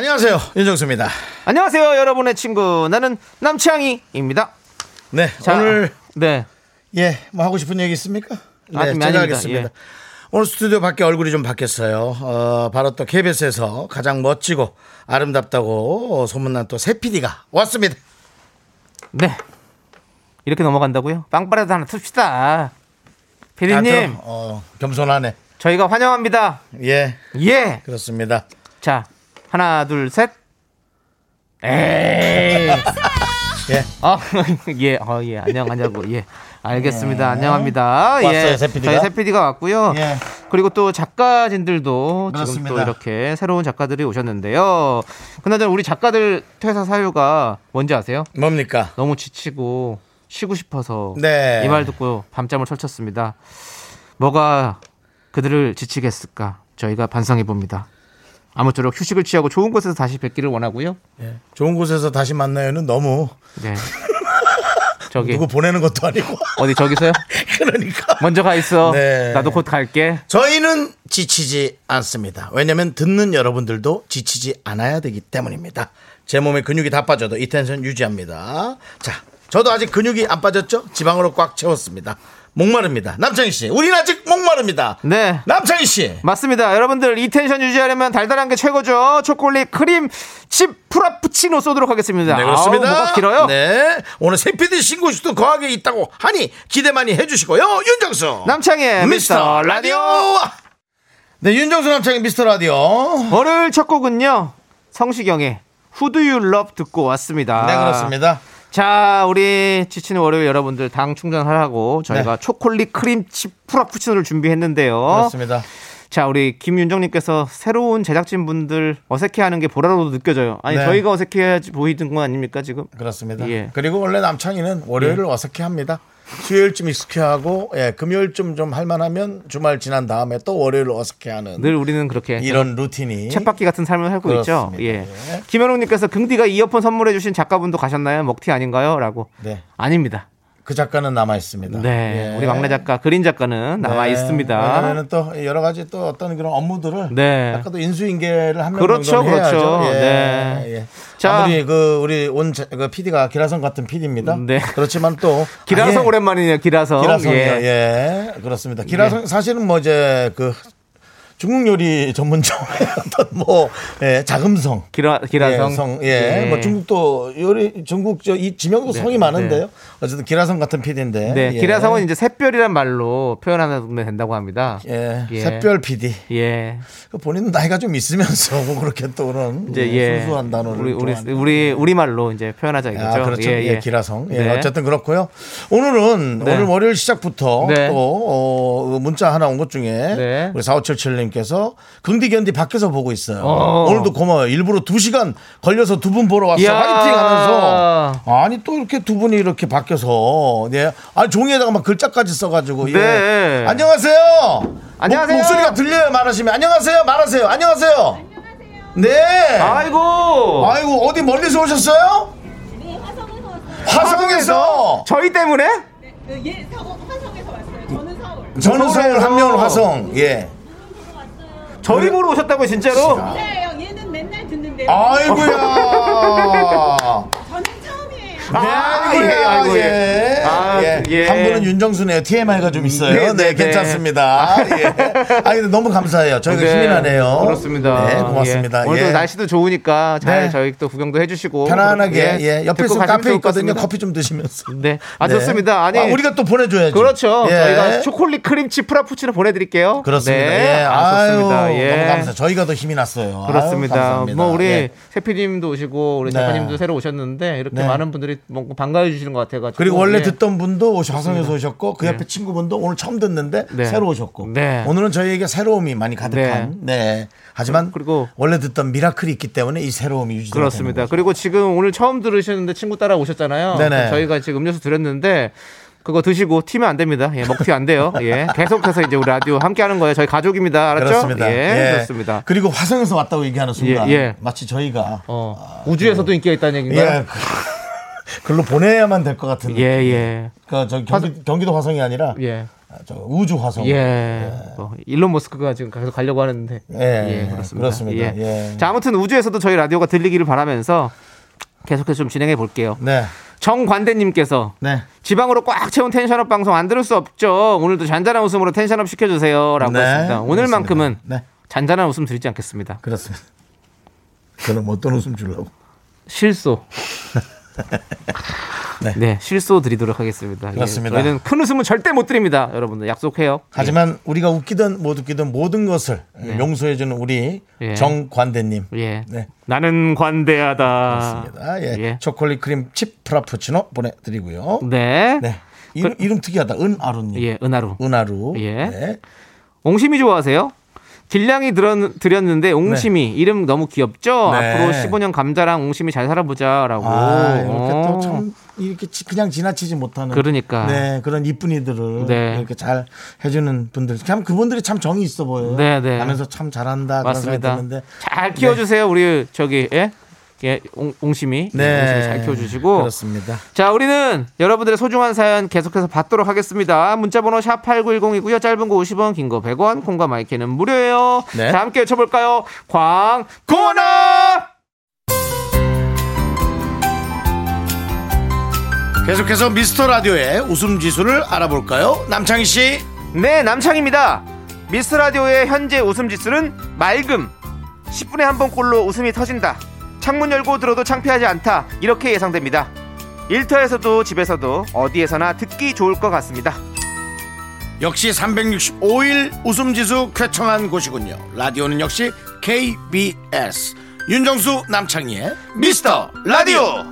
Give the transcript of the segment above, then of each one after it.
안녕하세요 윤정수입니다. 안녕하세요, 여러분의 친구. 나는 남창희입니다. 네 자, 오늘 네. 예 뭐 하고 싶은 얘기 있습니까? 네 아, 제가 아닙니다. 하겠습니다. 예. 오늘 스튜디오 밖에 얼굴이 좀 바뀌었어요. 어, 바로 또 KBS에서 가장 멋지고 아름답다고 소문난 또 새 PD가 왔습니다. 네. 이렇게 넘어간다고요? 빵빠라도 하나 틉시다. 피디님, 아, 어, 겸손하네. 저희가 환영합니다. 예 예. 그렇습니다. 자, 하나, 둘, 셋. 에이. 예 아, 예, 어, 예, 안녕하냐고, 예. 알겠습니다. 안녕합니다. 네. 왔어요, 예. 저희 새 PD가 왔고요. 예. 그리고 또 작가진들도 지금 그렇습니다. 또 이렇게 새로운 작가들이 오셨는데요. 그나저나 우리 작가들 퇴사 사유가 뭔지 아세요? 뭡니까? 너무 지치고 쉬고 싶어서 네. 이말 듣고 밤잠을 설쳤습니다. 뭐가 그들을 지치게 했을까? 저희가 반성해 봅니다. 아무쪼록 휴식을 취하고 좋은 곳에서 다시 뵙기를 원하고요. 예. 좋은 곳에서 다시 만나요는 너무 네. 저기 누구 보내는 것도 아니고 어디 저기서요? 그러니까 먼저 가 있어. 네. 나도 곧 갈게. 저희는 지치지 않습니다. 왜냐하면 듣는 여러분들도 지치지 않아야 되기 때문입니다. 제 몸에 근육이 다 빠져도 이 텐션 유지합니다. 자, 저도 아직 근육이 안 빠졌죠? 지방으로 꽉 채웠습니다. 목마릅니다. 남창희 씨, 우린 아직 목 마릅니다. 네. 남창희 씨, 맞습니다. 여러분들 이 텐션 유지하려면 달달한 게 최고죠. 초콜릿 크림 칩 프라푸치노 쏘도록 하겠습니다. 네 그렇습니다. 아우, 뭐가 길어요? 네, 오늘 새피디 신고식도 거하게 있다고 하니 기대 많이 해주시고요. 윤정수, 남창희 미스터 라디오. 네, 윤정수 남창희 미스터 라디오. 월요일 첫 곡은요. 성시경의 Love 듣고 왔습니다. 네 그렇습니다. 자, 우리 지치는 월요일 여러분들 당 충전하라고 저희가 초콜릿 크림칩 프라푸치노를 준비했는데요. 네. 그렇습니다. 자, 우리 김윤정님께서 새로운 제작진 분들 어색해하는 게 보라로도 느껴져요. 아니 네. 저희가 어색해 보이는 건 아닙니까 지금? 그렇습니다. 예. 그리고 원래 남창희는 월요일을 어색해 합니다. 수요일쯤 익숙해하고 예, 금요일쯤 좀 할만하면 주말 지난 다음에 또 월요일을 어색해하는 늘 우리는 그렇게 이런 루틴이 쳇바퀴 같은 삶을 살고 있죠. 그렇습니다. 예. 예. 김현웅님께서 긍디가 이어폰 선물해주신 작가분도 가셨나요? 먹튀 아닌가요?라고. 네. 아닙니다. 그 작가는 남아 있습니다. 네, 예. 우리 막내 작가 그린 작가는 남아 네. 있습니다. 왜냐면은 또 여러 가지 또 어떤 그런 업무들을 네. 아까도 인수인계를 한명 그렇죠. 그렇죠. 예, 네. 예. 자. 아무리 그 우리 온그 PD가 기라성 같은 PD입니다. 네. 그렇지만 또 기라성 아 예 오랜만이네요. 기라성. 기라성이요. 예. 예. 그렇습니다. 기라성 사실은 뭐 이제 그 중국 요리 전문점 어떤 뭐 예, 자금성 기라 기라성. 예, 성, 예. 뭐 중국도 요리 중국 저 이 지명도 성이 많은데요. 어쨌든 기라성 같은 PD인데. 네, 예. 기라성은 이제 샛별이란 말로 표현하면 된다고 합니다. 예, 예. 샛별 PD. 예. 그 본인은 나이가 좀 있으면서 뭐 그렇게 또 그런 이제 예, 예. 순수한 단어를 우리 우리 좋아하는. 우리 우리 말로 이제 표현하자 이거죠. 아, 그렇죠. 예, 예, 예. 기라성. 예, 네. 어쨌든 그렇고요. 오늘은 네. 오늘 월요일 시작부터 네. 또 어, 문자 하나 온 것 중에 네. 우리 4577님 께서 긍디 견디 밖에서 보고 있어요. 어. 오늘도 고마워요. 일부러 2시간 걸려서 두 분 보러 왔어요. 이야. 화이팅 하면서 아니 또 이렇게 두 분이 이렇게 바뀌어서 네. 아니 종이에다가 막 글자까지 써가지고 예. 네. 안녕하세요. 안녕하세요. 목, 목소리가 들려요 말하시면 안녕하세요 말하세요 안녕하세요. 네. 아이고. 아이고 어디 멀리서 오셨어요? 네, 화성에서 왔어요. 화성에서 저희 때문에? 그 예, 사고 화성에서 왔어요. 저는 서울. 저는 서울. 한 명은 화성 예 저희 보러 오셨다고 진짜로? 맞아요. 얘는 맨날 듣는데 아이고야 저는 처음이에요. 아, 예, 예, 아이고, 예. 예. 아, 예. 예. 한 분은 윤정수네요. TMI가 좀 있어요. 네, 네, 네, 네. 괜찮습니다. 예. 아, 근데 너무 감사해요. 저희가 네, 힘이 나네요. 그렇습니다. 네, 고맙습니다. 예. 오늘도 예. 날씨도 좋으니까 잘 네. 저희 또 구경도 해주시고 편안하게, 예. 옆에 가시면 카페 있거든요. 커피 좀 드시면서. 네, 아 네. 좋습니다. 아니 아, 우리가 또 보내줘야죠. 그렇죠. 예. 저희가 초콜릿 크림치 프라푸치노 보내드릴게요. 그렇습니다. 네. 예. 아, 아유, 좋습니다. 예. 너무 감사. 저희가 더 힘이 났어요. 아유, 그렇습니다. 감사합니다. 뭐 우리 예. 세피님도 오시고 우리 네. 작가님도 새로 오셨는데 이렇게 네. 많은 분들이 뭔가 반가워해 주시는 것 같아가지고. 그리고 원래 예. 듣던 분도 오셔 화성에서 오셨고 그 옆에 친구분도 오늘 처음 듣는데 네. 새로 오셨고 네. 오늘은 저희에게 새로움이 많이 가득한 네. 하지만 그리고- 원래 듣던 미라클이 있기 때문에 이 새로움이 유지가 그렇습니다. 그리고 지금 오늘 처음 들으셨는데 친구 따라 오셨잖아요. 네네. 저희가 지금 음료수 드렸는데 그거 드시고 튀면 안 됩니다. 예, 먹튀 안 돼요. 예, 계속해서 이제 우리 라디오 함께 하는 거예요. 저희 가족입니다. 알았죠? 그렇습니다. 예, 그렇습니다. 그리고 화성에서 왔다고 얘기하는 순간 예, 예. 마치 저희가 어, 우주에서도 인기가 있다는 얘기인가요? 예, 글로 보내야만 될 것 같은 예, 예. 그, 저 경기, 경기도 화성이 아니라 예. 아, 저 우주 화성. 예. 뭐 일론 머스크가 지금 계속 가려고 하는데. 예, 그렇습니다. 그렇습니다. 예. 자, 아무튼 우주에서도 저희 라디오가 들리기를 바라면서 계속해서 좀 진행해 볼게요. 네, 정관대님께서 네. 지방으로 꽉 채운 텐션업 방송 안 들을 수 없죠. 오늘도 잔잔한 웃음으로 텐션업 시켜주세요라고 네, 했습니다. 오늘만큼은. 네, 잔잔한 웃음 드리지 않겠습니다. 그렇습니다. 뭐 어떤 웃음 주려고. 실소. 네. 네. 실소 드리도록 하겠습니다. 예, 그렇습니다. 저희는 큰 웃음은 절대 못 드립니다. 여러분들 약속해요. 하지만 우리가 웃기든 못 웃기든 모든 것을 용서해주는 우리 예. 정관대님. 예. 네. 나는 관대하다. 그렇습니다. 예. 예. 초콜릿 크림 칩 프라푸치노 보내드리고요. 네. 네. 이름, 이름 특이하다. 은아루님. 예, 은하루. 은하루. 예. 네. 옹심이 좋아하세요? 길냥이 들었, 드렸는데 옹심이 이름 너무 귀엽죠? 네. 앞으로 15년 감자랑 옹심이 잘 살아보자라고. 아, 이렇게 어. 또참 이렇게 지- 그냥 지나치지 못하는 그러니까. 네 그런 이쁜이들을 네. 이렇게 잘 해주는 분들 참 그분들이 참 정이 있어 보여요. 네, 네. 하면서 참 잘한다 그런 생각이 맞습니다. 드는데 잘 키워주세요, 우리 저기 예, 예, 옹, 옹심이, 네 옹심이 잘 키워주시고. 그렇습니다. 자, 우리는 여러분들의 소중한 사연 계속해서 받도록 하겠습니다. 문자번호 샵 #8910이고요. 짧은 거 50원, 긴 거 100원, 콩과 마이크는 무료예요. 네. 자, 함께 외쳐볼까요? 광고나. 계속해서 미스터 라디오의 웃음 지수를 알아볼까요? 남창희 씨. 네, 남창입니다. 미스 라디오의 현재 웃음 지수는 맑음. 10분에 한 번 꼴로 웃음이 터진다. 창문 열고 들어도 창피하지 않다. 이렇게 예상됩니다. 일터에서도 집에서도 어디에서나 듣기 좋을 것 같습니다. 역시 365일 웃음 지수 쾌청한 곳이군요. 라디오는 역시 KBS. 윤정수 남창희의 미스터 라디오.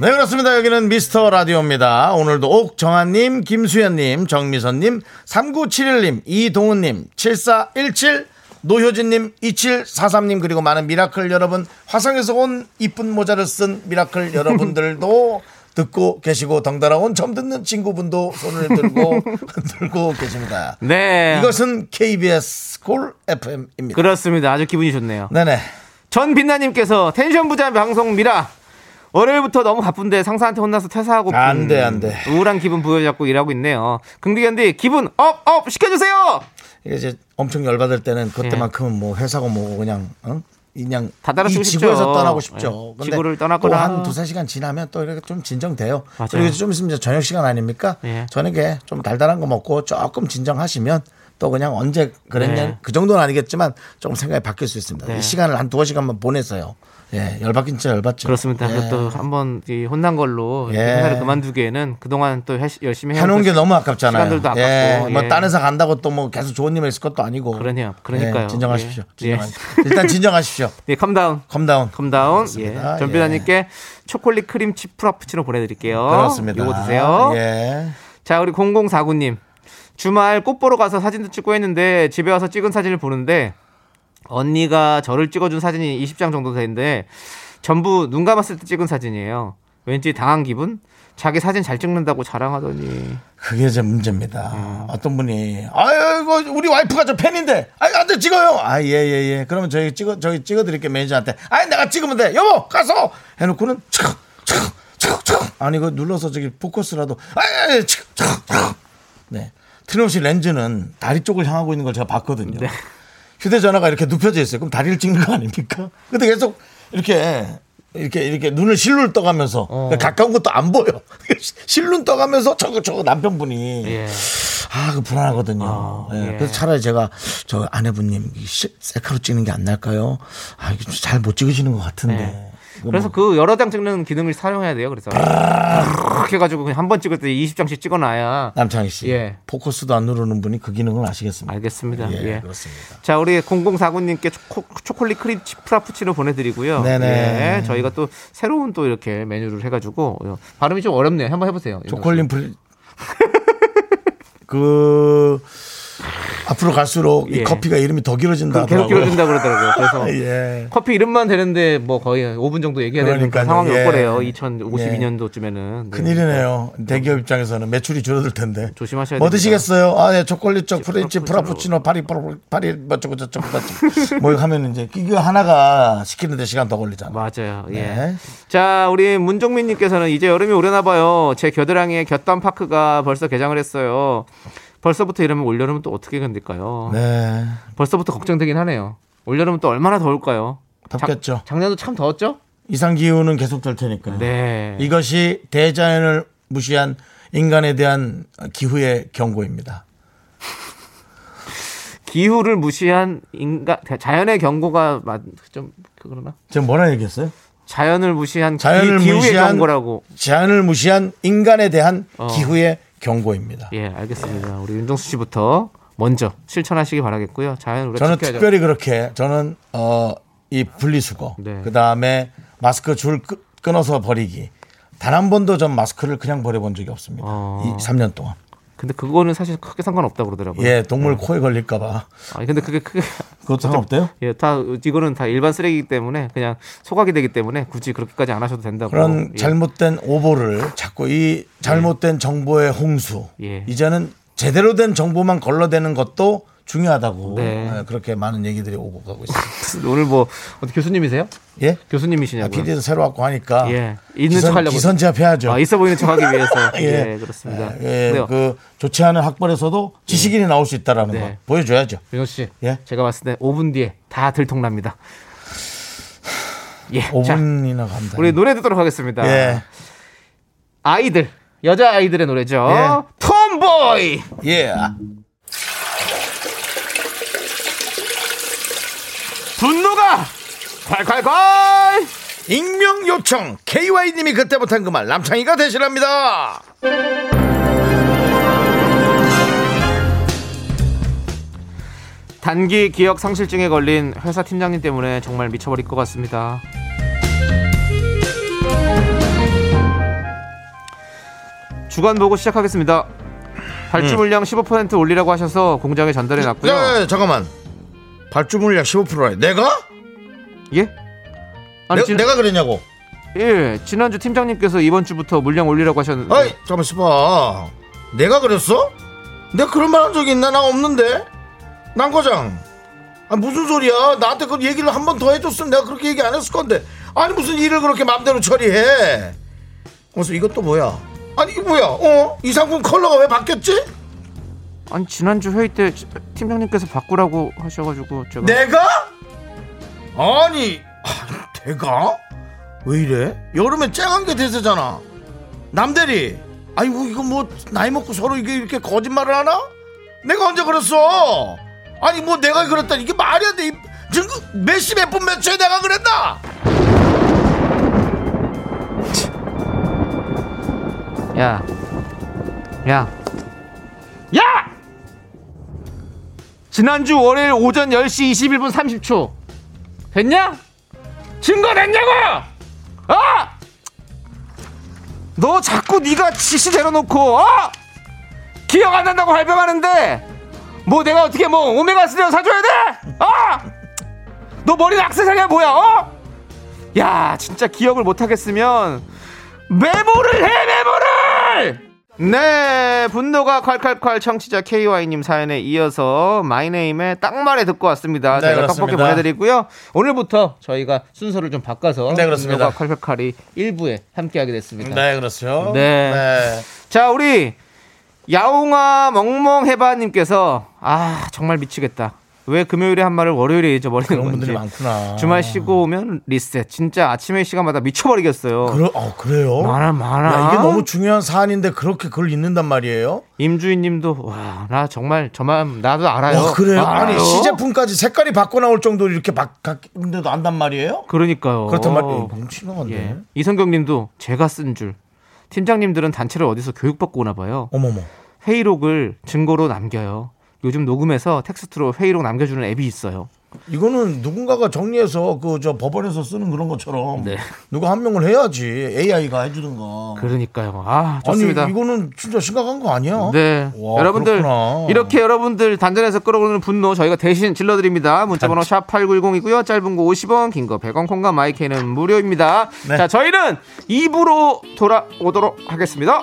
네 그렇습니다. 여기는 미스터 라디오입니다. 오늘도 옥정아님, 김수현님, 정미선님, 3971님, 이동훈님, 7417, 노효진님, 2743님 그리고 많은 미라클 여러분 화성에서 온 이쁜 모자를 쓴 미라클 여러분들도 듣고 계시고 덩달아 온 처음 듣는 친구분도 손을 들고 들고 계십니다. 네. 이것은 KBS 쿨 FM입니다. 그렇습니다. 아주 기분이 좋네요. 네네. 전빛나님께서 텐션 부자 방송 미라. 월요일부터 너무 바쁜데 상사한테 혼나서 퇴사하고 안 돼, 안 돼. 우울한 기분 부여잡고 일하고 있네요. 긍디견디 기분 up up 시켜주세요. 이게 이제 엄청 열받을 때는 그때만큼은 뭐 회사고 뭐고 그냥 어? 그냥 이 싶죠. 지구에서 떠나고 싶죠. 예, 지구를 떠나거나. 또한 두세 시간 지나면 또 이렇게 좀 진정돼요. 맞아요. 그리고 좀 있으면 저녁 시간 아닙니까? 예. 저녁에 좀 달달한 거 먹고 조금 진정하시면 또 그냥 언제 그랬냐 네. 그 정도는 아니겠지만 조금 생각이 바뀔 수 있습니다. 네. 이 시간을 한 두어 시간만 보내서요. 예, 열받긴 진짜 열받죠. 그렇습니다. 예. 또 한번 이 혼난 걸로 예. 회사를 그만두기에는 그동안 또 해- 열심히 해놓은 게그 너무 아깝잖아요. 시간들도 아깝고 예, 뭐 예. 딴 회사 간다고 또 뭐 계속 좋은 일 있을 것도 아니고. 그러네요. 그러니까요. 예, 진정하십시오. 예. 예. 진정하십시오. 일단 진정하십시오. 예, calm down. calm down. calm down. 예. 전빛나님께 초콜릿 크림 칩 프라푸치노 보내드릴게요. 그렇습니다. 요거 드세요. 예. 자, 우리 0049님. 주말 꽃 보러 가서 사진도 찍고 했는데 집에 와서 찍은 사진을 보는데 언니가 저를 찍어준 사진이 20장 정도 되는데 전부 눈 감았을 때 찍은 사진이에요. 왠지 당한 기분? 자기 사진 잘 찍는다고 자랑하더니 그게 제 문제입니다. 음. 어떤 분이 아유 이거 우리 와이프가 저 팬인데 아이 안돼 찍어요. 아예예 예. 그러면 저희 찍어 저희 찍어드릴게 매니저한테. 아이 내가 찍으면 돼. 여보 가서 해놓고는 촥촥촥촥 아니 이거 눌러서 저기 포커스라도 아예 촥촥촥 네. 틀림없이 렌즈는 다리 쪽을 향하고 있는 걸 제가 봤거든요. 네. 휴대전화가 이렇게 눕혀져 있어요. 그럼 다리를 찍는 거 아닙니까? 근데 계속 이렇게 이렇게 이렇게 눈을 실눈 떠가면서 어. 그러니까 가까운 것도 안 보여. 실눈 떠가면서 저거 저거 남편분이 예. 아, 그 불안하거든요. 아, 예, 예. 그래서 차라리 제가 저 아내분님 셀카로 찍는 게 안 날까요? 아, 이게 잘못 찍으시는 것 같은데. 그래서 뭐그 여러 장 찍는 기능을 사용해야 돼요. 그래서 해가지고 그냥 한 번 찍을 때 20장씩 찍어놔야 남창희 씨. 예. 포커스도 안 누르는 분이 그 기능을 아시겠습니까? 알겠습니다. 예, 예. 그렇습니다. 자, 우리 0049님께 초코, 초콜릿 크림 프라푸치노 보내드리고요. 네네. 예, 저희가 또 새로운 또 이렇게 메뉴를 해가지고 어, 발음이 좀 어렵네요. 한번 해보세요. 초콜릿 프리 그 앞으로 갈수록 예. 이 커피가 이름이 더 길어진다 계속. 길어진다 그러더라고요. 그래서 예. 커피 이름만 되는데 뭐 거의 5분 정도 얘기해야 되는. 상황이 올 예. 거래요. 2052년도쯤에는. 네. 큰일이네요. 대기업 입장에서는 매출이 줄어들 텐데. 조심하셔야 뭐 됩니다. 드시겠어요? 아, 네, 초콜릿 쪽 프렌치 프라푸치노. 파리 파리 뭐쩌고 저쩌고 저쩌고 뭐 이거 하면 이제 이거 하나가 시키는데 시간 더 걸리잖아. 맞아요. 예. 네. 자, 우리 문종민님께서는 이제 여름이 오려나 봐요. 제 겨드랑이에 겨땀 파크가 벌써 개장을 했어요. 벌써부터 이러면 올여름은 또 어떻게 견딜까요? 네. 벌써부터 걱정되긴 하네요. 올여름은 또 얼마나 더울까요? 덥겠죠. 작, 작년도 참 더웠죠? 이상 기후는 계속 될 테니까. 네. 이것이 대자연을 무시한 인간에 대한 기후의 경고입니다. 기후를 무시한 인간 자연의 경고가 맞- 좀 그러나? 제가 뭐라 얘기했어요? 자연을 무시한 자연을 기, 후의 무시한 경고라고. 자연을 무시한 인간에 대한 어. 기후의 경고입니다. 예, 알겠습니다. 우리 윤정수 씨부터 먼저 실천하시기 바라겠고요. 자연 우리가 저는 지켜야죠. 특별히 그렇게 저는 어 이 분리수거 네. 그 다음에 마스크 줄 끄- 끊어서 버리기 단 한 번도 전 마스크를 그냥 버려본 적이 없습니다. 어. 이 3년 동안. 근데 그거는 사실 크게 상관없다고 그러더라고요. 예, 동물 코에 걸릴까봐 아니 근데 그게 크게 그것도 상관없대요? 예, 다 이거는 다 일반 쓰레기이기 때문에 그냥 소각이 되기 때문에 굳이 그렇게까지 안 하셔도 된다고. 그런 예. 잘못된 오보를 자꾸 이 잘못된 정보의 홍수 예. 이제는 제대로 된 정보만 걸러대는 것도 중요하다고 네. 예, 그렇게 많은 얘기들이 오고 가고 있습니다. 오늘 뭐 어디 교수님이세요? 예? 교수님이시냐고요? PD도 새로 왔고 하니까 예, 있는 기선, 척하려고. 기선제압 해야죠. 아, 있어 보이는 척하기 위해서. 예. 예, 그렇습니다. 예, 근데요, 그 좋지 않은 학벌에서도 지식인이 나올 수 있다라는 네. 거 보여줘야죠. 윤호 씨, 예. 제가 봤을 때 5분 뒤에 다 들통납니다. 예, 자, 5분이나 간다. 우리 노래 듣도록 하겠습니다. 예, 아이들, 여자 아이들의 노래죠. 예. 톰보이. 분노가 콸콸콸. 익명 요청 KY님이 그때 못한 그 말 남창희가 대신합니다. 단기 기억 상실증에 걸린 회사 팀장님 때문에 정말 미쳐버릴 것 같습니다. 주간 보고 시작하겠습니다. 발주 물량 15% 올리라고 하셔서 공장에 전달해 놨고요. 야, 야, 잠깐만. 발주 물량 15%래. 내가? 예? 아니, 내, 지, 내가 그랬냐고. 예, 지난주 팀장님께서 이번 주부터 물량 올리라고 하셨는데 아이, 잠깐만 있어봐. 내가 그랬어? 내가 그런 말 한 적이 있나? 나 없는데. 난 거장. 아, 무슨 소리야? 나한테 그 얘기를 한 번 더 해줬으면 내가 그렇게 얘기 안 했을 건데. 아니 무슨 일을 그렇게 마음대로 처리해? 그래서 이것도 뭐야? 아니 이거 뭐야? 어? 이 상품 컬러가 왜 바뀌었지? 아니 지난주 회의 때 지- 팀장님께서 바꾸라고 하셔가지고 제가 내가? 아니, 아, 내가? 왜 이래? 여름에 쨍한 게 대세잖아. 남대리, 아이고 이거 뭐 나이 먹고 서로 이게 이렇게 거짓말을 하나? 내가 언제 그랬어? 아니 뭐 내가 그랬다 이게 말이 안 돼. 이- 지금 그 몇시 몇 분 몇 초에 내가 그랬나? 야, 야, 야! 지난주 월요일 오전 10시 21분 30초 됐냐? 증거 됐냐고? 아! 너 자꾸 네가 지시 내려놓고 어? 기억 안 난다고 발뺌하는데 뭐 내가 어떻게 뭐 오메가 3 사줘야 돼? 어? 너 머리 악세사리야 뭐야? 어? 야 진짜 기억을 못 하겠으면 메모를 해 메모를 네 분노가 콸콸콸 청취자 KY님 사연에 이어서 마이네임의 딱 말에 듣고 왔습니다 네, 제가 그렇습니다. 떡볶이 보내드리고요 오늘부터 저희가 순서를 좀 바꿔서 네, 그렇습니다. 분노가 콸콸콸이 1부에 함께하게 됐습니다 네 그렇죠. 네. 자 우리 야옹아 멍멍해바님께서 아 정말 미치겠다 왜 금요일에 한 말을 월요일에 잊어버리는 건지 분들이 많구나. 주말 쉬고 오면 리셋 진짜 아침에 시간마다 미쳐버리겠어요 그러, 어 그래요? 많아 많아 야, 이게 너무 중요한 사안인데 그렇게 그걸 잊는단 말이에요? 임주인님도 와 나 정말 저만 나도 알아요. 와 그래요? 아니 알아요? 시제품까지 색깔이 바꿔 나올 정도로 이렇게 바뀌는데도 안단 말이에요? 그러니까요. 그렇단 말이에요. 뭉치나간데. 예. 이성경님도 제가 쓴 줄. 팀장님들은 단체를 어디서 교육받고 오나 봐요. 어머머. 회의록을 증거로 남겨요. 요즘 녹음해서 텍스트로 회의록 남겨주는 앱이 있어요. 이거는 누군가가 정리해서 그 저 법원에서 쓰는 그런 것처럼 네. 누가 한 명을 해야지 AI가 해주든가. 그러니까요. 아, 좋습니다. 아니 이거는 진짜 심각한 거 아니야? 네. 와, 여러분들 그렇구나. 이렇게 여러분들 단전에서 끌어오는 분노 저희가 대신 질러드립니다. 문자번호 샵 8910이고요. 짧은 거 50원, 긴 거 100원, 콩과 마이크는 무료입니다. 네. 자, 저희는 2부로 돌아오도록 하겠습니다.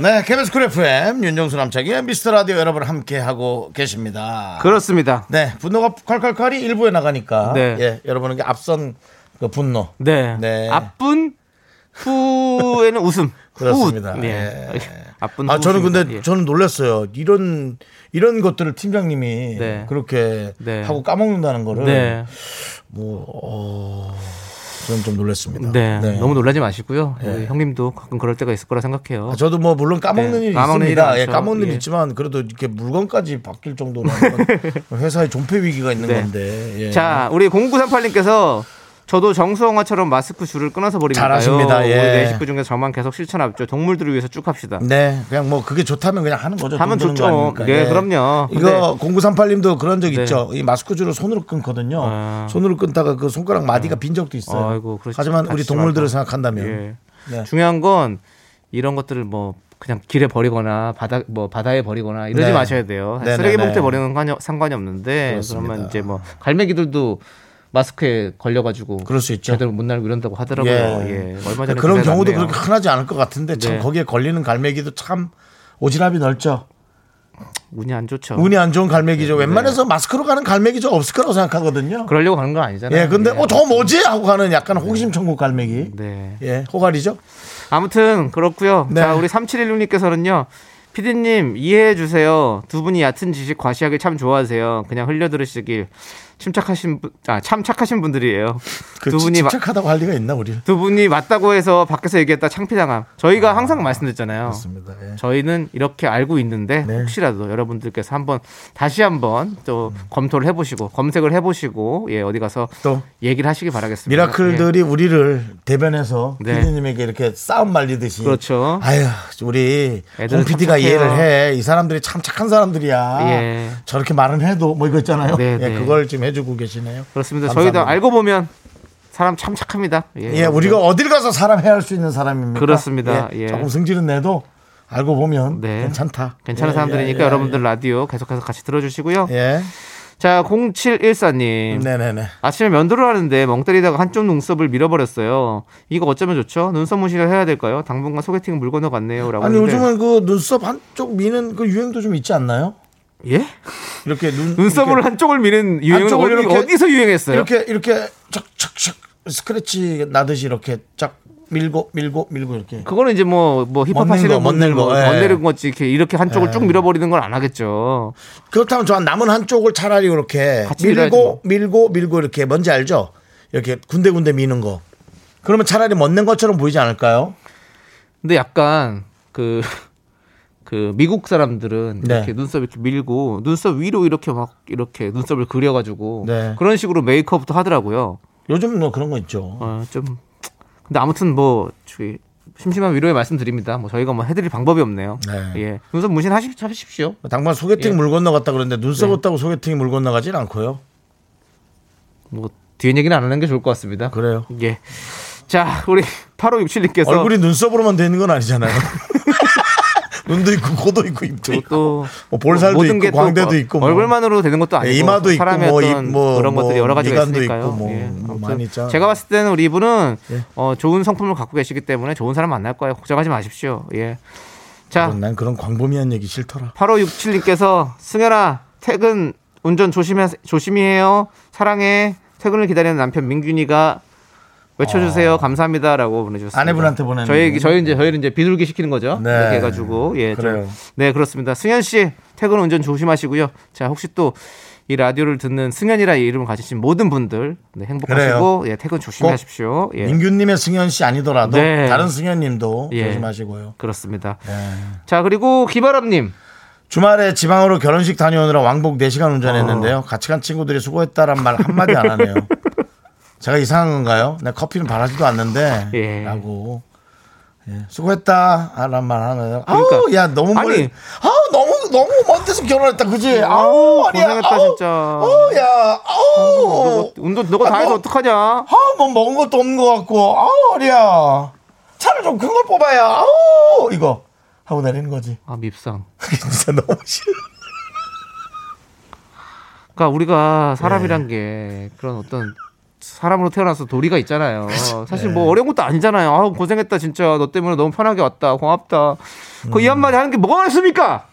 네, KBS 쿨 FM 윤정수 남창희 미스터 라디오 여러분 함께 하고 계십니다. 그렇습니다. 네, 분노가 콸콸콸이 일부에 나가니까 네. 예, 여러분에게 앞선 그 분노 네. 네. 앞분 후에는 웃음. 그렇습니다. 후. 네. 예. 앞분 아후 저는 근데. 예. 저는 놀랐어요. 이런 이런 것들을 팀장님이 네. 그렇게 네. 하고 까먹는다는 거를 네. 뭐 어, 저는 좀 놀랐습니다. 네. 네. 너무 놀라지 마시고요. 네. 형님도 가끔 그럴 때가 있을 거라 생각해요. 아, 저도 뭐 물론 까먹는 네, 일이 까먹는 있습니다. 예. 까먹는 일 예. 있지만 그래도 이렇게 물건까지 바뀔 정도로 회사에 존폐 위기가 있는 네. 건데. 예. 자, 우리 0938님께서 저도 정수영화처럼 마스크 줄을 끊어서 버립니다요. 잘하십니다. 예. 우리 네 식구 중에 저만 계속 실천하죠. 동물들을 위해서 쭉 합시다. 네, 그냥 뭐 그게 좋다면 그냥 하는 거죠. 하면 좋죠. 네, 그럼요. 이거 0938님도 그런 적 네. 있죠. 이 마스크 줄을 손으로 끊거든요. 아. 손으로 끊다가 그 손가락 마디가 빈 적도 있어요. 아이고, 하지만 우리 동물들을 말고. 생각한다면 예. 네. 중요한 건 이런 것들을 뭐 그냥 길에 버리거나 바다 뭐 바다에 버리거나 이러지 네. 마셔야 돼요. 네, 쓰레기 네, 봉투에 네. 버리는 건 상관이 없는데 그렇습니다. 그러면 이제 뭐 갈매기들도 마스크에 걸려가지고 그럴 수 있죠. 제대로 못 날고 이런다고 하더라고요. 예. 얼마 전에 그런 경우도 났네요. 그렇게 흔하지 않을 것 같은데 참 네. 거기에 걸리는 갈매기도 참 오지랖이 넓죠. 운이 안 좋죠. 운이 안 좋은 갈매기죠. 네. 웬만해서 마스크로 가는 갈매기 좀 없을 거라고 생각하거든요. 그러려고 가는 건 아니잖아요. 예, 근데 예. 어, 저 뭐지? 하고 가는 약간 호기심 천국 갈매기. 네. 예, 호갈이죠. 아무튼 그렇고요. 네. 자, 우리 3716님께서는요. 피디님 이해해 주세요. 두 분이 얕은 지식 과시하기 참 좋아하세요. 그냥 흘려 들으시길 침착하신 분, 아, 참 착하신 분들이에요. 그 두 분이 마- 침착하다고 할 리가 있나 우리? 두 분이 맞다고 해서 밖에서 얘기했다 창피당함. 저희가 항상 말씀드렸잖아요. 맞습니다. 예. 저희는 이렇게 알고 있는데 네. 혹시라도 여러분들께서 한번 다시 한번 또 검토를 해보시고 검색을 해보시고 예 어디 가서 또 얘기를 하시기 바라겠습니다. 예. 미라클들이 우리를 대변해서 네. 피디님에게 이렇게 싸움 말리듯이 그렇죠. 아유 우리 홍 PD가. 이해를 해. 이 사람들이 참 착한 사람들이야. 예. 저렇게 말은 해도 뭐 이거 있잖아요. 네, 예, 네. 그걸 지금 해주고 계시네요. 그렇습니다. 감사합니다. 저희도 알고 보면 사람 참 착합니다. 예, 우리가 어딜 가서 사람 해할 수 있는 사람입니까? 그렇습니다. 예. 조금 승질은 내도 알고 보면 네. 괜찮다. 괜찮은 예, 사람들이니까 예, 예, 여러분들 라디오 계속해서 같이 들어주시고요. 예. 자, 0714님. 네네네. 아침에 면도를 하는데 멍 때리다가 한쪽 눈썹을 밀어버렸어요. 이거 어쩌면 좋죠? 눈썹 무시를 해야 될까요? 당분간 소개팅 물 건너갔네요. 라고 아니. 요즘은 그 눈썹 한쪽 미는 그 유행도 좀 있지 않나요? 예? 이렇게 눈 눈썹을 이렇게, 한쪽을 미는 유행은 한쪽을 어디, 이렇게- 어디서 유행했어요? 이렇게 이렇게 척척척 스크래치 나듯이 이렇게 쫙 밀고 밀고 밀고 이렇게 그거는 이제 뭐, 뭐 힙합 하시는 멋낸 뭐 거, 예. 건네는 거지 이렇게, 이렇게 한쪽을 예. 쭉 밀어버리는 건 안 하겠죠. 그렇다면 저 남은 한쪽을 차라리 이렇게 밀고 뭐. 밀고 밀고 이렇게 뭔지 알죠? 이렇게 군데군데 미는 거. 그러면 차라리 멋낸 것처럼 보이지 않을까요? 근데 약간 그, 그 미국 사람들은 네. 이렇게 눈썹 이렇게 밀고 눈썹 위로 이렇게 막 이렇게 눈썹을 그려가지고 네. 그런 식으로 메이크업도 하더라고요. 요즘 뭐 그런 거 있죠. 어, 좀 근데 아무튼 뭐 저기 심심한 위로의 말씀드립니다. 뭐 저희가 뭐 해드릴 방법이 없네요. 네. 예, 눈썹 문신 하십시오. 당분 소개팅 예. 물 건너갔다 그러는데 눈썹 네. 없다고 소개팅이 물 건너가진 않고요. 뭐 뒤에 얘기는 안 하는 게 좋을 것 같습니다. 그래요. 예. 자, 우리 8567님께서 얼굴이 눈썹으로만 되는 건 아니잖아요. 눈도 있고 코도 있고 입도 있고 또뭐 볼살도 있고 광대도 뭐 있고 뭐. 얼굴만으로 되는 것도 아니고 예, 이마도 있고 사람의 뭐 어떤 입, 뭐, 그런 뭐 것들이 여러 가지가 있으니까요. 있고 뭐, 예, 뭐 많이 있잖아요. 제가 봤을 때는 우리 이분은 예. 어, 좋은 성품을 갖고 계시기 때문에 좋은 사람 만날 거예요. 걱정하지 마십시오. 예. 자, 난 그런 광범위한 얘기 싫더라. 8567님께서 승현아 퇴근 운전 조심해 조심히 해요. 사랑해. 퇴근을 기다리는 남편 민균이가 외쳐주세요. 감사합니다라고 보내주셨습니다. 아내분한테 보내는 저희 거. 저희 이제 저희는 이제 비둘기 시키는 거죠. 네. 이렇게 해가지고 예, 좀- 그래요. 네 그렇습니다. 승현 씨 퇴근 운전 조심하시고요. 자 혹시 또 이 라디오를 듣는 승현이라 이름을 가지신 모든 분들 네, 행복하시고 예, 퇴근 조심하십시오. 예. 민규님의 승현 씨 아니더라도 네. 다른 승현님도 예. 조심하시고요. 그렇습니다. 네. 자 그리고 기바람님 주말에 지방으로 결혼식 다녀오느라 왕복 4시간 운전했는데요. 어. 같이 간 친구들이 수고했다란 말 한마디 안 하네요. 제가 이상한 건가요? 내 커피는 바라지도 않는데 예. 라고 예. 수고했다 라는 말 하네요. 그러니까. 아우 야 너무 멀리 아니. 아우 너무 너무 먼 데서 결혼했다 그지? 아우 아니야. 고생했다, 아우, 진짜. 아우 야 아우 운동 너가 다 아, 해서 뭐- 어떡하냐? 아우 뭐 먹은 것도 없는 것 같고 아우 어리야 차를 좀 큰 걸 뽑아야 아우 이거 하고 내리는 거지. 아 밉상. 진짜 너무 싫어. 그러니까 우리가 네. 사람이란 게 그런 어떤 사람으로 태어나서 도리가 있잖아요. 네. 사실 뭐 어려운 것도 아니잖아요. 아 고생했다 진짜 너 때문에 너무 편하게 왔다 고맙다. 그 음. 이 한마디 하는 게 뭐가 있습니까?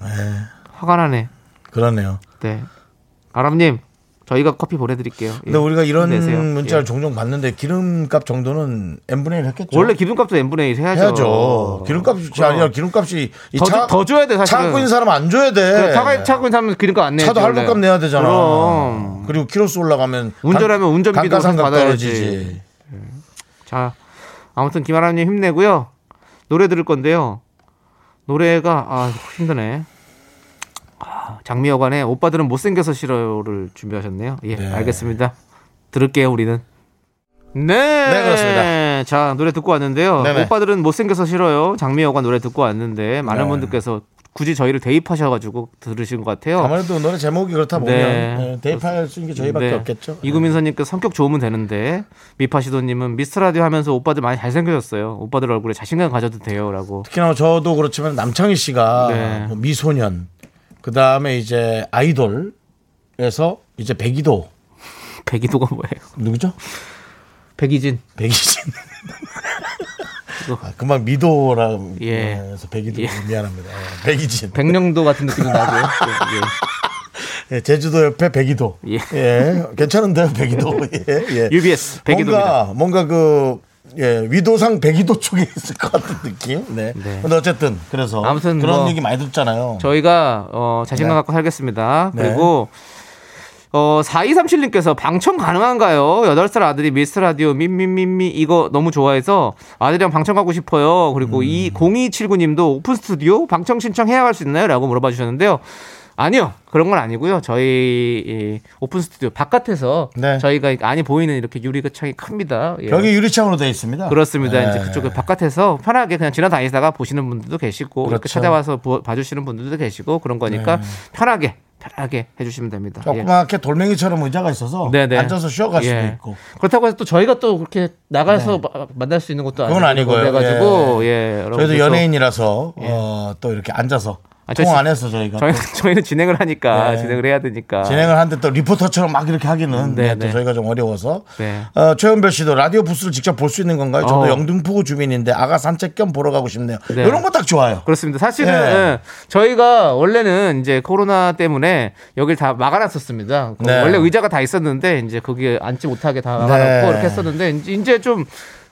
네. 화가 나네. 그러네요. 네. 아람님 저희가 커피 보내드릴게요. 예. 근데 우리가 이런 힘내세요. 문자를 예. 종종 받는데 기름값 정도는 n분의 1 했겠죠. 원래 기름값도 n분의 1 해야죠. 해야죠. 기름값이 그럼. 아니라 기름값이 이 더, 차, 주- 더 줘야 돼 사실은. 차 갖고 있는 사람 안 줘야 돼. 차가 차고 있는 사람은 기름값 안 내야지. 차도. 할부값 내야 되잖아. 그럼. 그리고 키로수 올라가면 운전하면 단- 운전비도 받아야지. 떨어지지. 자, 아무튼 김아람님 힘내고요. 노래 들을 건데요. 노래가 아 힘드네. 아, 장미여관의 오빠들은 못생겨서 싫어요를 준비하셨네요. 예, 네. 알겠습니다. 들을게요, 우리는. 네. 네, 그렇습니다. 자, 노래 듣고 왔는데요. 네네. 오빠들은 못생겨서 싫어요. 장미여관 노래 듣고 왔는데 많은 네. 분들께서 굳이 저희를 대입하셔가지고 들으신 것 같아요. 아무래도 노래 제목이 그렇다 보면 네. 네, 대입할 수 있는 게 저희밖에 네. 없겠죠. 이구민서님께 성격 좋으면 되는데 미파시도님은 미스터 라디오 하면서 오빠들 많이 잘생겨졌어요. 오빠들 얼굴에 자신감 가져도 돼요라고. 특히나 저도 그렇지만 남창희 씨가 네. 뭐 미소년 그 다음에 이제 아이돌에서 이제 백이도 백이도가 뭐예요? 누구죠? 백이진. 백이진. 아, 금방 미도라 예. 해서 백이도 예. 미안합니다. 예, 백이진. 백령도 같은 느낌이 나고요. 예, 제주도 옆에 백이도. 예. 예. 괜찮은데요, 백이도. 예, 예. UBS 백이도입니다. 뭔가 뭔가 그 예, 위도상 백이도 쪽에 있을 것 같은 느낌. 네. 네. 근데 어쨌든 그래서 아무튼 그런 뭐 얘기 많이 듣잖아요. 저희가 어, 자신감 네. 갖고 살겠습니다. 네. 그리고 어, 4237님께서 방청 가능한가요? 8살 아들이 미스터 라디오 미미미미 이거 너무 좋아해서 아들이랑 방청 가고 싶어요. 그리고 음. 이 0279님도 오픈 스튜디오 방청 신청해야 할 수 있나요? 라고 물어봐 주셨는데요. 아니요. 그런 건 아니고요. 저희 이 오픈 스튜디오 바깥에서 네. 저희가 안이 보이는 이렇게 유리창이 큽니다. 예. 벽이 유리창으로 되어 있습니다. 그렇습니다. 네. 이제 그쪽에 바깥에서 편하게 그냥 지나다니다가 보시는 분들도 계시고 이렇게 그렇죠. 찾아와서 보- 봐주시는 분들도 계시고 그런 거니까 네. 편하게 편하게 해주시면 됩니다. 예. 조그맣게 돌멩이처럼 의자가 있어서 네네. 앉아서 쉬어갈 수도 예. 있고. 그렇다고 해서 또 저희가 또 그렇게 나가서 마- 만날 수 있는 것도 그건 아니고. 그래가지고 예, 여러분 저희도 연예인이라서 어, 또 이렇게 앉아서 아, 저통 지- 안에서 저희가 저희 또 저희는 진행을 하니까 네. 진행을 해야 되니까 진행을 하는데 또 리포터처럼 막 이렇게 하기는 네, 네, 또 네. 저희가 좀 어려워서 네. 어, 최은별 씨도 라디오 부스를 직접 볼 수 있는 건가요? 저도 어. 영등포구 주민인데 아가 산책 겸 보러 가고 싶네요. 네. 이런 거 딱 좋아요. 그렇습니다. 사실은 예. 예, 저희가 원래는 이제 코로나 때문에 여길 다 막아놨었습니다. 그 네. 원래 의자가 다 있었는데 이제 거기에 앉지 못하게 다 막아놓고 네. 이렇게 했었는데 이제 좀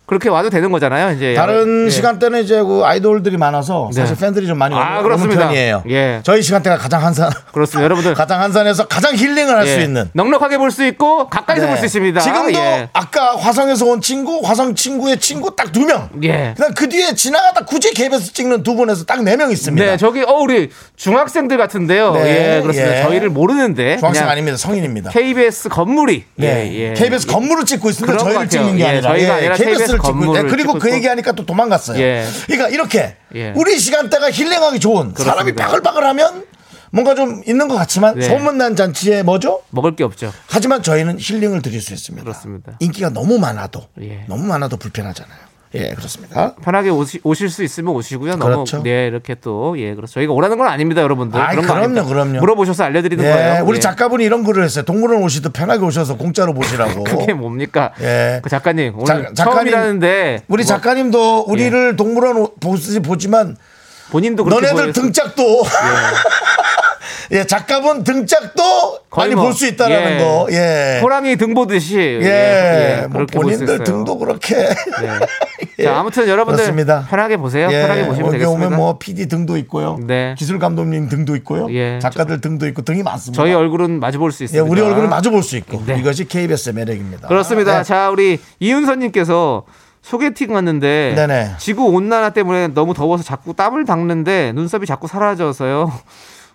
그렇게 와도 되는 거잖아요. 이제 다른 예. 시간대는 이제 그 아이돌들이 많아서 사실 네. 팬들이 좀 많이 아, 오는 그렇습니다. 편이에요. 예. 저희 시간대가 가장 한산 그렇습니다. 여러분들 가장 한산해서 가장 힐링을 할수 예. 있는 넉넉하게 볼 수 있고 가까이서 네. 볼수 있습니다. 지금도 예. 아까 화성에서 온 친구, 화성 친구의 친구 딱 두 명. 예. 그다음 그 뒤에 지나가다 굳이 KBS 찍는 두 분에서 딱 네 명 있습니다. 네, 저기 어 우리 중학생들 같은데요. 네, 예, 그렇습니다. 예. 저희를 모르는데 중학생 아닙니다. 성인입니다. KBS 건물이 네. 예, 예. KBS 건물을 찍고 있습니다. 저희를 같아요. 찍는 게 예, 아니라. 저희가 아니라 KBS KBS를 찍고 건물을 있 그리고 그. 얘기하니까 또 도망갔어요. 예. 그러니까 이렇게 예. 우리 시간대가 힐링하기 좋은 사람이 그렇습니다. 바글바글하면 뭔가 좀 있는 것 같지만 네. 소문난 잔치에 뭐죠? 먹을 게 없죠. 하지만 저희는 힐링을 드릴 수 있습니다. 그렇습니다. 인기가 너무 많아도 예. 너무 많아도 불편하잖아요. 예, 그렇습니다. 편하게 오시, 오실 수 있으면 오시고요. 너무 그렇죠. 네 이렇게 또 예 그렇죠. 저희가 오라는 건 아닙니다, 여러분들. 아이, 그런 거 그럼요, 아닙니다. 그럼요. 물어보셔서 알려드리는 예, 거예요. 우리 예. 작가분이 이런 글을 했어요. 동물원 오시듯 편하게 오셔서 공짜로 보시라고. 그게 뭡니까? 예. 그 작가님 오늘 작- 작가님, 처음이라는데 우리 뭐 작가님도 우리를 동물원 오- 보지 보지만 본인도 너네들 보여서- 등짝도 예, 작가분 등짝도 많이 뭐, 볼수 있다라는 예. 거. 예. 호랑이 등 보듯이 예. 예, 뭐 그렇게 볼수 본인들. 등도 그렇게. 네. 자, 아무튼 여러분들 그렇습니다. 편하게 보세요. 예, 편하게 보시면 되겠습니다. 오면 뭐 PD 등도 있고요. 네. 기술 감독님 등도 있고요. 예. 작가들 등도 있고 등이 많습니다. 저희 얼굴은 마주 볼수 예, 있습니다. 우리 얼굴을 마주 볼 수 있고 네. 이것이 KBS의 매력입니다. 그렇습니다. 네. 자, 우리 이윤서님께서 소개팅 왔는데 네네. 지구 온난화 때문에 너무 더워서 자꾸 땀을 닦는데 눈썹이 자꾸 사라져서요.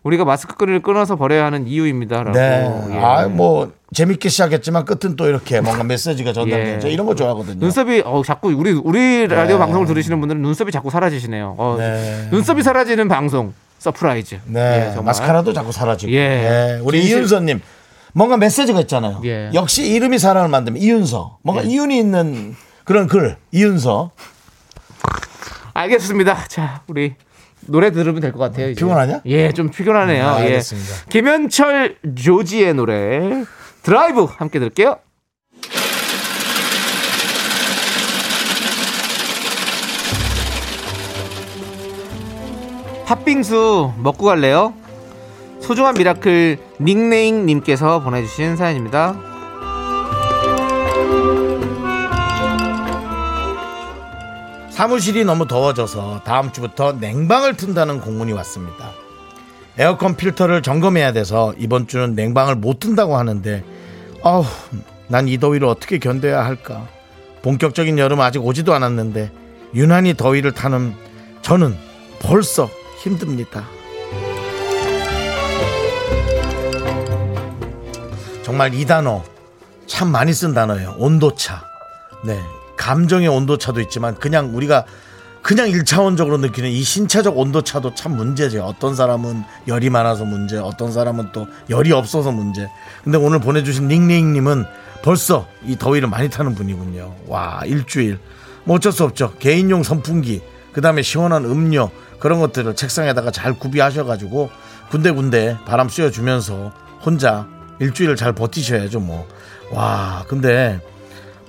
우리가 마스크끈을 끊어서 버려야 하는 이유입니다라고. 네. 예. 아, 뭐 재밌게 시작했지만 끝은 또 이렇게 뭔가 메시지가 전달돼요. 예. 저 이런 거 좋아하거든요. 눈썹이 어, 자꾸 우리 우리 라디오 네. 방송을 들으시는 분들은 눈썹이 자꾸 사라지시네요. 어, 네. 눈썹이 사라지는 방송 surprise. 네. 예. 마스카라도 자꾸 사라지고. 예. 예. 우리 진실- 이윤서님 뭔가 메시지가 있잖아요. 예. 역시 이름이 사람을 만들면 이윤서. 뭔가 예. 이윤이 있는 그런 글. 이윤서. 알겠습니다. 자, 우리 노래 들으면 될 것 같아요. 이제. 피곤하냐? 예, 좀 피곤하네요. 아, 예. 알겠습니다. 김현철 조지의 노래 드라이브 함께 들을게요. 팥빙수 먹고 갈래요? 소중한 미라클 닉네임 님께서 보내주신 사연입니다. 사무실이 너무 더워져서 다음 주부터 냉방을 튼다는 공문이 왔습니다. 에어컨 필터를 점검해야 돼서 이번 주는 냉방을 못 튼다고 하는데 아우 난 이 더위를 어떻게 견뎌야 할까 본격적인 여름 아직 오지도 않았는데 유난히 더위를 타는 저는 벌써 힘듭니다. 정말 이 단어 참 많이 쓴 단어예요. 온도차. 네. 감정의 온도차도 있지만 그냥 우리가 그냥 일차원적으로 느끼는 이 신체적 온도차도 참 문제죠. 어떤 사람은 열이 많아서 문제, 어떤 사람은 또 열이 없어서 문제. 근데 오늘 보내주신 닉네임님은 벌써 이 더위를 많이 타는 분이군요. 와, 일주일. 뭐 어쩔 수 없죠. 개인용 선풍기, 그 다음에 시원한 음료, 그런 것들을 책상에다가 잘 구비하셔가지고 군데군데 바람 쐬어주면서 혼자 일주일을 잘 버티셔야죠, 뭐. 와, 근데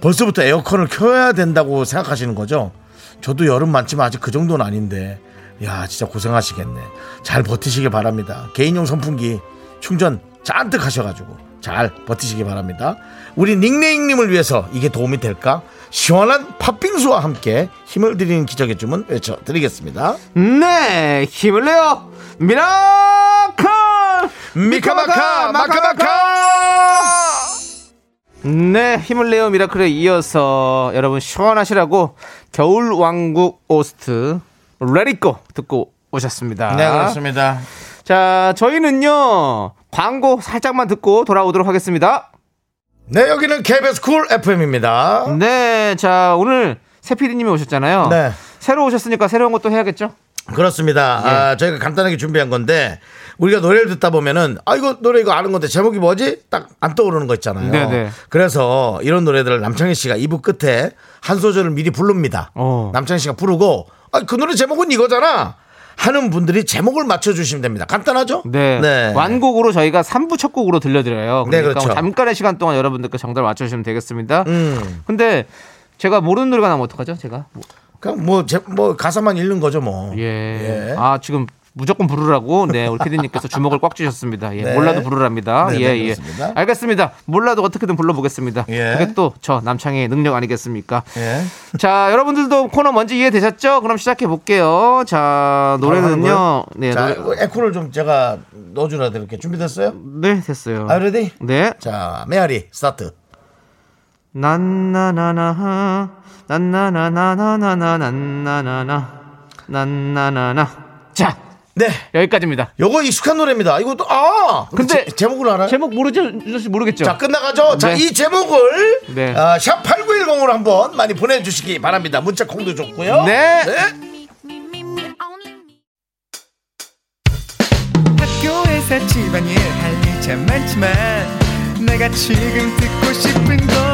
벌써부터 에어컨을 켜야 된다고 생각하시는 거죠? 저도 여름 많지만 아직 그 정도는 아닌데, 야, 진짜 고생하시겠네. 잘 버티시길 바랍니다. 개인용 선풍기 충전 잔뜩 하셔가지고 잘 버티시기 바랍니다. 우리 닉네임님을 위해서 이게 도움이 될까? 시원한 팥빙수와 함께 힘을 드리는 기적의 주문 외쳐드리겠습니다. 네, 힘을 내요, 미라클! 미카마카 마카마카! 네, 힘을 내요 미라클에 이어서 여러분 시원하시라고 겨울 왕국 OST Let It Go 듣고 오셨습니다. 네, 그렇습니다. 자, 저희는요 광고 살짝만 듣고 돌아오도록 하겠습니다. 네, 여기는 KBS 쿨 FM입니다. 네, 자 오늘 새 PD님이 오셨잖아요. 네. 새로 오셨으니까 새로운 것도 해야겠죠? 그렇습니다. 예. 아, 저희가 간단하게 준비한 건데 우리가 노래를 듣다 보면은 아 이거 노래 이거 아는 건데 제목이 뭐지? 딱 안 떠오르는 거 있잖아요. 네네. 그래서 이런 노래들을 남창희 씨가 2부 끝에 한 소절을 미리 부릅니다. 어. 남창희 씨가 부르고 아, 그 노래 제목은 이거잖아. 하는 분들이 제목을 맞춰주시면 됩니다. 간단하죠? 네. 완곡으로 저희가 3부 첫 곡으로 들려드려요. 네, 그러니까 그렇죠. 뭐 잠깐의 시간 동안 여러분들께 정답을 맞춰주시면 되겠습니다. 음. 근데 제가 모르는 노래가 나면 어떡하죠? 제가 뭐, 그냥 뭐, 제, 뭐 가사만 읽는 거죠 뭐. 예. 예. 아, 지금 무조건 부르라고 네, 우리 피디님께서 주먹을 꽉 쥐셨습니다. 예. 네. 몰라도 부르랍니다. 네, 예, 네, 예. 알겠습니다. 몰라도 어떻게든 불러보겠습니다. 예. 그게 또 저 남창희의 능력 아니겠습니까? 예. 자, 여러분들도 코너 뭔지 이해되셨죠? 그럼 시작해 볼게요. 자, 노래는요. 네, 자, 노래. 에코를 좀 제가 넣어주라 드릴게요. 준비됐어요? 네, 됐어요. 아, ready? 네. 자, 메아리, 스타트. 난나나나 난나나나나나나 난나나나 난나나나 자 네. 여기까지입니다. 요거 익숙한 노래입니다. 이것도, 아! 근데 제, 목을 알아요? 제목 모르죠? 모르겠죠? 자, 끝나가죠? 자, 네. 이 제목을 네. 아, 샵8910으로 한번 많이 보내주시기 바랍니다. 문자 콩도 좋고요. 네. 학교에서 집안일 할일참 많지만 내가 지금 듣고 싶은 건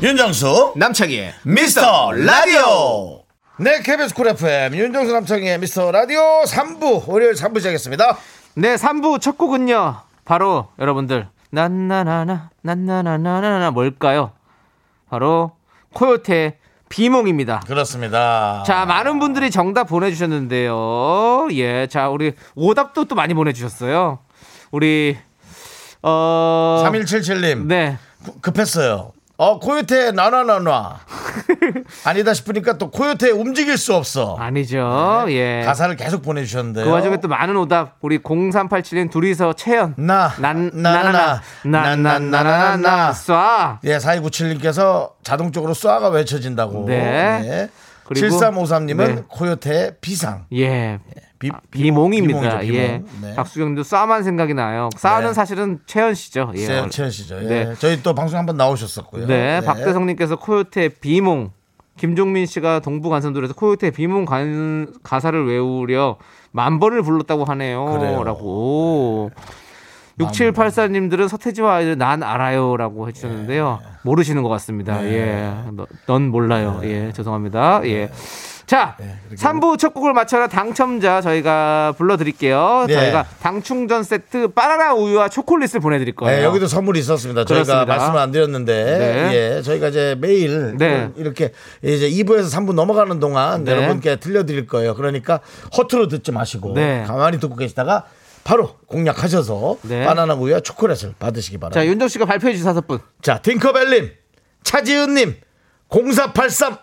윤정수 남창희의 미스터 라디오 네 KBS 쿨 FM 윤정수 남창희의 미스터 라디오 3부 월요일 3부 시작했습니다 네, 3부 첫 곡은요. 바로 여러분들 난나나나 난나나나나나 뭘까요? 바로 코요태 비몽입니다. 그렇습니다 자, 많은 분들이 정답 보내주셨는데요. 예, 자, 우리 오답도 또 많이 보내주셨어요. 우리 어, 3177님 네, 급했어요 어 코요태 나나나나 아니다 싶으니까 또 코요태 움직일 수 없어 아니죠. 예. 가사를 계속 보내주셨는데요 그 와중에 또 많은 오답 우리 0387님 둘이서 채연 나, 난 나나나, 나나나 나나나나나 쏴 예, 4297님께서 자동적으로 쏴가 외쳐진다고. 네. 그리고- 7353님은 네. 코요태의 비상. 예. 비, 비몽 입니다. 비몽이죠, 예. 비몽. 네. 박수경도 쏴만 생각이 나요. 쏴는 네. 사실은 채연 씨죠. 예. 세- 채연 씨죠. 예. 네. 저희 또 방송 한번 나오셨었고요. 네, 박대성님께서 코요태 비몽. 김종민 씨가 동부간선도로에서 코요태 비몽 간, 가사를 외우려 만 번을 불렀다고 하네요. 그래요. 라고. 6784님들은 서태지와 아이들 난 알아요라고 해주셨는데요. 모르시는 것 같습니다. 네. 예. 너- 넌 몰라요. 예. 죄송합니다. 예. 자, 3부 첫 곡을 맞춰라 당첨자 저희가 불러드릴게요. 네. 저희가 당충전 세트 바나나 우유와 초콜릿을 보내드릴 거예요. 네, 여기도 선물이 있었습니다. 저희가 그렇습니다. 말씀을 안 드렸는데, 네. 예, 저희가 이제 매일 네. 이렇게 이제 2부에서 3부 넘어가는 동안 네. 여러분께 들려드릴 거예요. 그러니까 허투루 듣지 마시고 네. 가만히 듣고 계시다가 바로 공략하셔서 네. 바나나 우유와 초콜릿을 받으시기 바랍니다. 자, 윤정 씨가 발표해 주신 다섯 분. 자, 팅커벨님, 차지은님, 0483,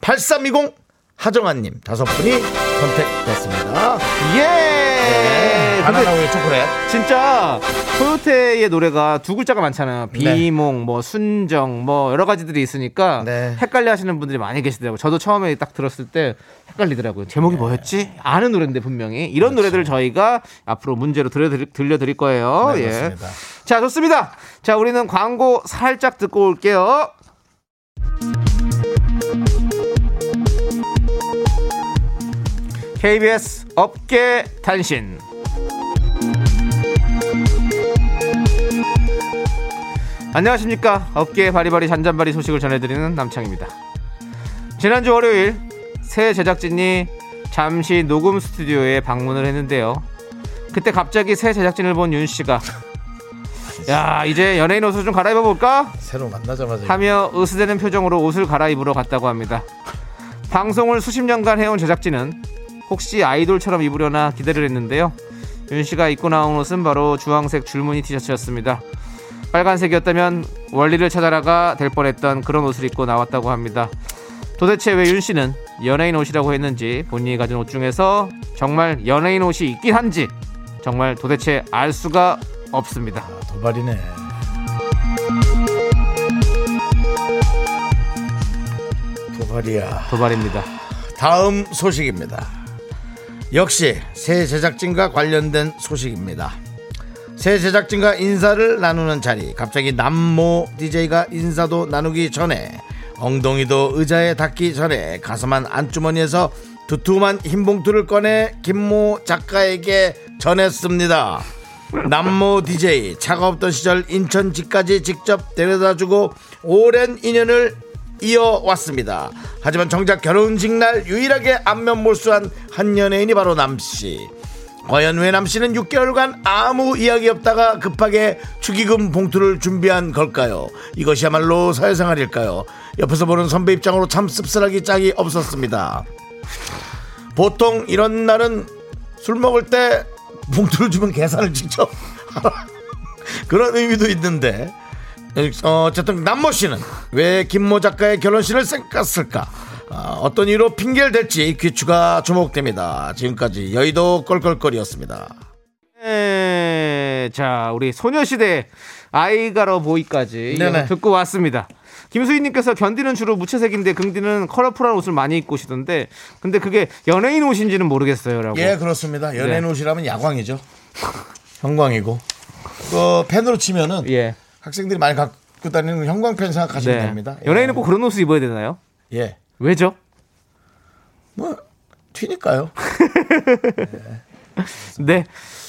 8320, 하정아님 다섯 분이 선택됐습니다. 예! 네, 바나나 우유 초콜릿. 진짜 코요태의 노래가 두 글자가 많잖아요. 비몽, 뭐 순정, 뭐 여러 가지들이 있으니까 네. 헷갈려 하시는 분들이 많이 계시더라고요. 저도 처음에 딱 들었을 때 헷갈리더라고요. 제목이 네. 뭐였지? 아는 노래인데 분명히 이런 노래들을 저희가 앞으로 문제로 들려드릴, 들려드릴 거예요. 그렇죠. 네, 예. 그렇습니다. 자, 좋습니다. 자, 우리는 광고 살짝 듣고 올게요. KBS 업계 단신. 안녕하십니까. 업계의 바리바리 잔잔바리 소식을 전해드리는 남창입니다. 지난주 월요일 새 제작진이 잠시 녹음 스튜디오에 방문을 했는데요. 그때 갑자기 새 제작진을 본 윤 씨가 야 이제 연예인 옷을 좀 갈아입어 볼까 새로 만나자마자 하며 으스대는 표정으로 옷을 갈아입으러 갔다고 합니다. 방송을 수십 년간 해온 제작진은 혹시 아이돌처럼 입으려나 기대를 했는데요. 윤 씨가 입고 나온 옷은 바로 주황색 줄무늬 티셔츠였습니다. 빨간색이었다면 원리를 찾아라가 될 뻔했던 그런 옷을 입고 나왔다고 합니다. 도대체 왜 윤 씨는 연예인 옷이라고 했는지 본인이 가진 옷 중에서 정말 연예인 옷이 있긴 한지 정말 도대체 알 수가 없습니다. 아, 도발이네. 도발이야. 도발입니다. 다음 소식입니다. 역시 새 제작진과 관련된 소식입니다. 새 제작진과 인사를 나누는 자리. 갑자기 남모 DJ가 인사도 나누기 전에 엉덩이도 의자에 닿기 전에 가슴한 안주머니에서 두툼한 흰 봉투를 꺼내 김모 작가에게 전했습니다. 남모 DJ 차가 없던 시절 인천 집까지 직접 데려다주고 오랜 인연을 이어왔습니다. 하지만 정작 결혼식 날 유일하게 안면 몰수한 한 연예인이 바로 남씨. 과연 왜 남씨는 6개월간 아무 이야기 없다가 급하게 축의금 봉투를 준비한 걸까요? 이것이야말로 사회생활일까요? 옆에서 보는 선배 입장으로 참 씁쓸하기 짝이 없었습니다. 보통 이런 날은 술 먹을 때 봉투를 주면 계산을 직접. 그런 의미도 있는데 어, 어쨌든 남모 씨는 왜 김모 작가의 결혼식을 생각했을까 어, 어떤 이유로 핑계를 댈지 귀추가 주목됩니다 지금까지 여의도 껄껄거리였습니다 네, 자 우리 소녀시대 아이가러 보이까지. 듣고 왔습니다. 김수희님께서 견디는 주로 무채색인데 긍디는 컬러풀한 옷을 많이 입고 오시던데 근데 그게 연예인 옷인지는 모르겠어요라고. 예 그렇습니다 연예인 네. 옷이라면 야광이죠 형광이고 그 펜으로 치면은 예. 학생들이 많이 갖고 다니는 형광펜 생각하시면 네. 됩니다 연예인은 꼭 그런 옷을 입어야 되나요? 예. 왜죠? 뭐 튀니까요 네.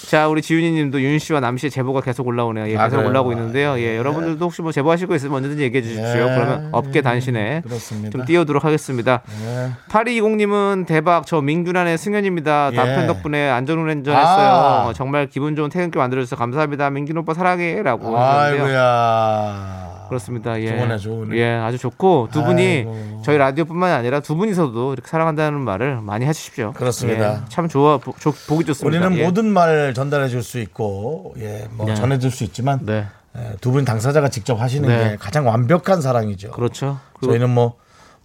자, 우리 지윤이 님도 윤 씨와 남 씨의 제보가 계속 올라오네요. 예, 아, 계속 그래요? 올라오고 있는데요. 예, 여러분들도 혹시 뭐 제보하실 거 있으면 언제든지 얘기해 주십시오. 예. 그러면 업계 단신에 그렇습니다. 좀 띄워도록 하겠습니다. 예. 8220 님은 대박 저 민규란의 승현입니다. 예. 남편 덕분에 안전운전 했어요. 아. 정말 기분 좋은 퇴근길 만들어 주셔서 감사합니다. 민규 오빠 사랑해라고. 아이고야. 그렇습니다. 예. 좋으네, 좋으네. 예, 아주 좋고 두 분이 아이고. 저희 라디오뿐만 아니라 두 분이서도 이렇게 사랑한다는 말을 많이 해주십시오. 그렇습니다. 예, 참 좋아, 보, 조- 보기 좋습니다. 우리는 예. 모든 말 전달해 줄 수 있고, 예, 뭐 네. 전해 줄 수 있지만, 네, 예, 두분 당사자가 직접 하시는 네. 게 가장 완벽한 사랑이죠. 그렇죠. 그리고 저희는 뭐, 뭐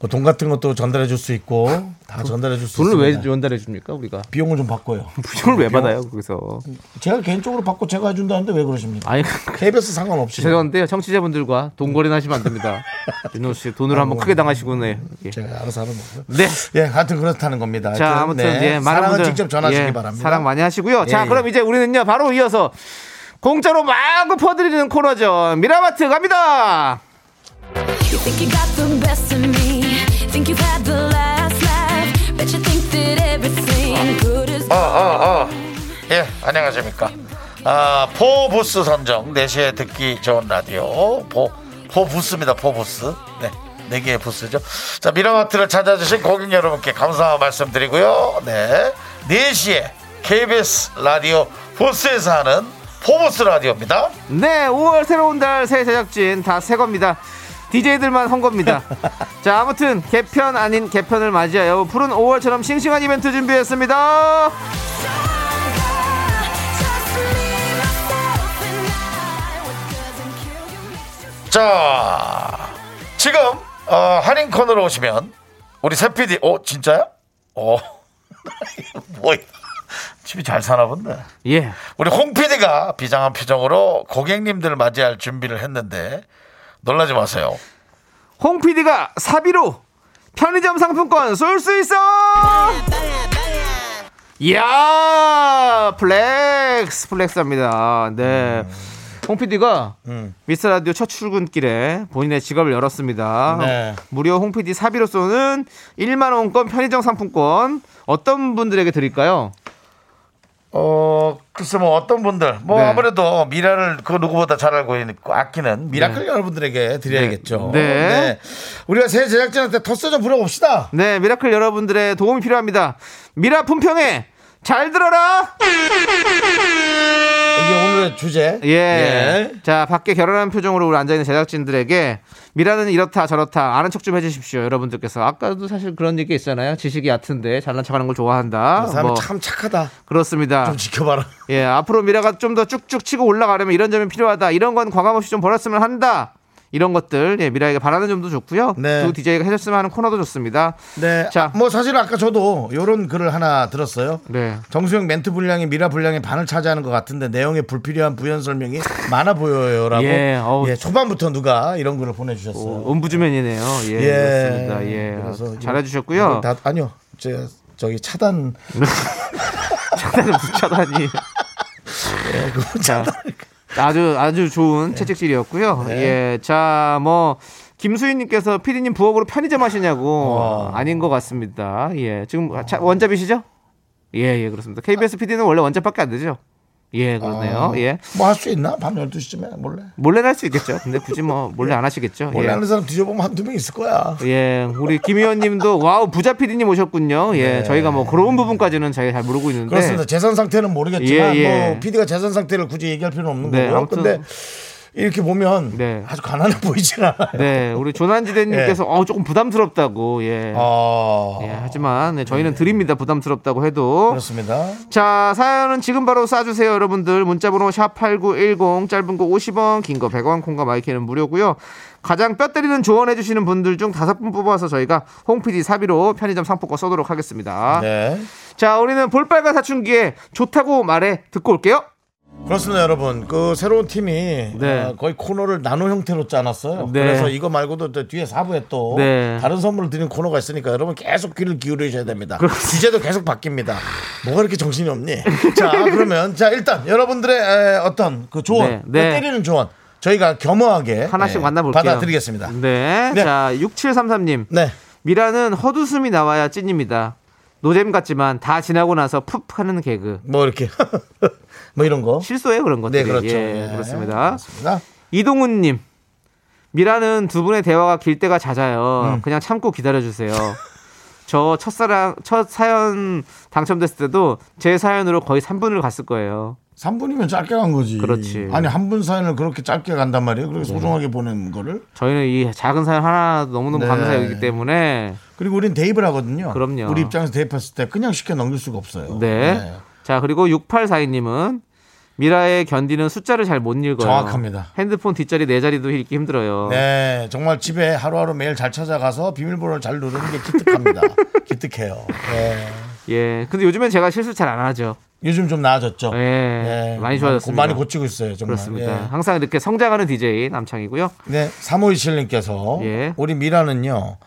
돈 같은 것도 전달해 줄 수 있고, 다 전달해 줄수 돈을 있습니다. 왜 전달해 줍니까 우리가? 비용을 좀 바꿔요. 돈을 왜 받아요 거기서? 제가 개인적으로 받고 제가 해준다는데 왜 그러십니까? 아니 KBS 상관없이. 죄송한데요 청취자분들과 돈거래는 하시면 안 됩니다. 윤호 씨 돈을 한번 크게 당하시고네. 예. 제가 알아서 하는 거고요. 네. 예, 하여튼 그렇다는 겁니다. 자, 아무튼 네, 예, 많은 사랑은 분들 직접 전하시기 예, 바랍니다. 사랑 많이 하시고요. 자, 예, 그럼 예. 이제 우리는요 바로 이어서 공짜로 마구 퍼드리는 코너죠. 미라마트 갑니다. You think you got the best of me. Think you've had the last laugh. Bet you think that everything good is. 어, 어, 어. 예, 안녕하십니까. 아, 포부스 선정 4시에 듣기 좋은 라디오. 포, 포부스입니다, 포부스. 네. 네 개의 부스죠. 자, 미라마트를 찾아주신 고객 여러분께 감사 말씀드리고요. 네. 4시에 KBS 라디오 부스에서 하는 포부스 라디오입니다. 네, 5월 새로운 달 새 제작진 다 새 겁니다. DJ들만 헌 겁니다. 자, 아무튼 개편 아닌 개편을 맞이하여 푸른 5월처럼 싱싱한 이벤트 준비했습니다. 자, 지금 어, 할인 코너로 오시면 우리 새 PD, 어 진짜야? 어, 뭐야? 집이 잘 사나 본데. 예. 우리 홍 PD가 비장한 표정으로 고객님들을 맞이할 준비를 했는데 놀라지 마세요. 홍 PD가 사비로 편의점 상품권 쏠 수 있어! 이야, flex, flex합니다. 네. 홍 PD가 미스터 라디오 첫 출근길에 본인의 지갑을 열었습니다. 네. 무려 홍 PD 사비로 쏘는 1만 원권 편의점 상품권 어떤 분들에게 드릴까요? 어, 글쎄 뭐 어떤 분들, 뭐 네. 아무래도 미라를 그 누구보다 잘 알고 있고 아끼는 미라클 여러분들에게 드려야겠죠. 네. 우리가 새 제작진한테 텃세 좀 부려봅시다. 네, 미라클 여러분들의 도움이 필요합니다. 미라 품평회 잘 들어라! 이게 오늘의 주제. 예. 자, 밖에 결혼한 표정으로 우리 앉아있는 제작진들에게 미라는 이렇다 저렇다 아는 척 좀 해주십시오. 여러분들께서. 아까도 사실 그런 얘기 있잖아요. 지식이 얕은데 잘난 척 하는 걸 좋아한다. 그 사람 뭐, 참 착하다. 그렇습니다. 좀 지켜봐라. 예, 앞으로 미라가 좀 더 쭉쭉 치고 올라가려면 이런 점이 필요하다. 이런 건 과감 없이 좀 벌었으면 한다. 이런 것들 예, 미라에게 바라는 점도 좋고요. 네. 두 DJ가 해줬으면 하는 코너도 좋습니다. 네. 자. 뭐 사실 아까 저도 이런 글을 하나 들었어요. 네. 정수영 멘트 분량이 미라 분량의 반을 차지하는 것 같은데 내용에 불필요한 부연 설명이 많아 보여요라고. 예, 어우. 초반부터 누가 이런 글을 보내주셨어요. 오, 음부주면이네요. 예, 그렇습니다. 예, 그래서 잘해주셨고요. 이걸 다 아니요. 제가 저기 차단 차단을 붙여다니. 그거 자, 차단. 아주 아주 좋은 채찍질이었고요. 예, 자, 뭐 김수희님께서 피디님 부업으로 편의점 하시냐고 와. 아닌 것 같습니다. 예, 지금 차- 원잡이시죠? 예, 예, 그렇습니다. KBS PD는 원래 one job밖에 안 되죠. 예, 그러네요. 예, 뭐 할 수 있나? 밤 12시쯤에 몰래. 몰래 할 수 있겠죠. 근데 굳이 뭐 몰래 안 하시겠죠. 몰래 예. 하는 사람 뒤져보면 한두 명 있을 거야. 예, 우리 김 의원 님도 wow 부자 PD님 오셨군요. 예, 네. 저희가 뭐 그런 부분까지는 저희가 잘 모르고 있는데 그렇습니다. 재산 상태는 모르겠지만 예, 예. 뭐 PD가 재산 상태를 굳이 얘기할 필요는 없는 네, 거고요. 아무튼- 근데 이렇게 보면 네. 아주 가난해 보이진 않아요. 네, 우리 조난지대님께서 어 조금 부담스럽다고 예. 아, 예, 하지만 네, 저희는 드립니다. 부담스럽다고 해도. 그렇습니다. 자, 사연은 지금 바로 쏴주세요, 여러분들. 문자번호 샵 8910, 짧은 거 50원, 긴 거 100원, 콩과 마이케이는 무료고요 가장 뼈 때리는 조언 해주시는 분들 중 다섯 분 뽑아서 저희가 홍PD 사비로 편의점 상품권 쏘도록 하겠습니다. 네. 자, 우리는 볼빨간 사춘기에 좋다고 말해 듣고 올게요. 그렇습니다, 여러분. 그 새로운 팀이 네. 어, 거의 코너를 나노 형태로 짜놨어요. 네. 그래서 이거 말고도 또 뒤에 사부에 또 네. 다른 선물을 드리는 코너가 있으니까 여러분 계속 귀를 기울이셔야 됩니다. 주제도 계속 바뀝니다. 뭐가 이렇게 정신이 없니? 자, 그러면 자 일단 여러분들의 에, 어떤 그 조언, 네, 네. 그 때리는 조언 저희가 겸허하게 하나씩 예, 만나볼게요. 받아드리겠습니다. 네. 네. 자, 6733님. 네. 미라는 헛웃음이 나와야 찐입니다. 노잼 같지만 다 지나고 나서 푹 하는 개그. 뭐 이렇게 뭐 이런 거. 실소예요 그런 것들이. 네, 그렇죠. 예, 예, 그렇습니다. 그렇습니다. 이동훈님. 미라는 두 분의 대화가 길 때가 잦아요. 음. 그냥 참고 기다려 주세요. 저 첫사랑, 첫 사연 당첨됐을 때도 제 사연으로 거의 3분을 갔을 거예요. 3분이면 짧게 간 거지. 그렇지. 아니 한 분 사연을 그렇게 짧게 간단 말이에요. 그렇게 소중하게 보낸 거를. 저희는 이 작은 사연 하나 너무너무 네. 감사하여기 때문에. 그리고 우린 대입을 하거든요. 그럼요. 우리 입장에서 대입했을 때 그냥 쉽게 넘길 수가 없어요. 네. 자, 그리고 6842님은 미라의 견디는 숫자를 잘 못 읽어요. 정확합니다. 핸드폰 뒷자리 네 자리도 읽기 힘들어요. 네, 정말 집에 하루하루 매일 잘 찾아가서 비밀번호를 잘 누르는 게 기특합니다. 기특해요. 네. 예. 근데 요즘엔 제가 실수 잘 안 하죠. 요즘 좀 나아졌죠. 예. 네, 많이 좋아졌습니다. 많이 고치고 있어요. 정말. 그렇습니다. 예. 항상 이렇게 성장하는 DJ 남창이고요. 네, 3527님께서 예. 우리 미라는요.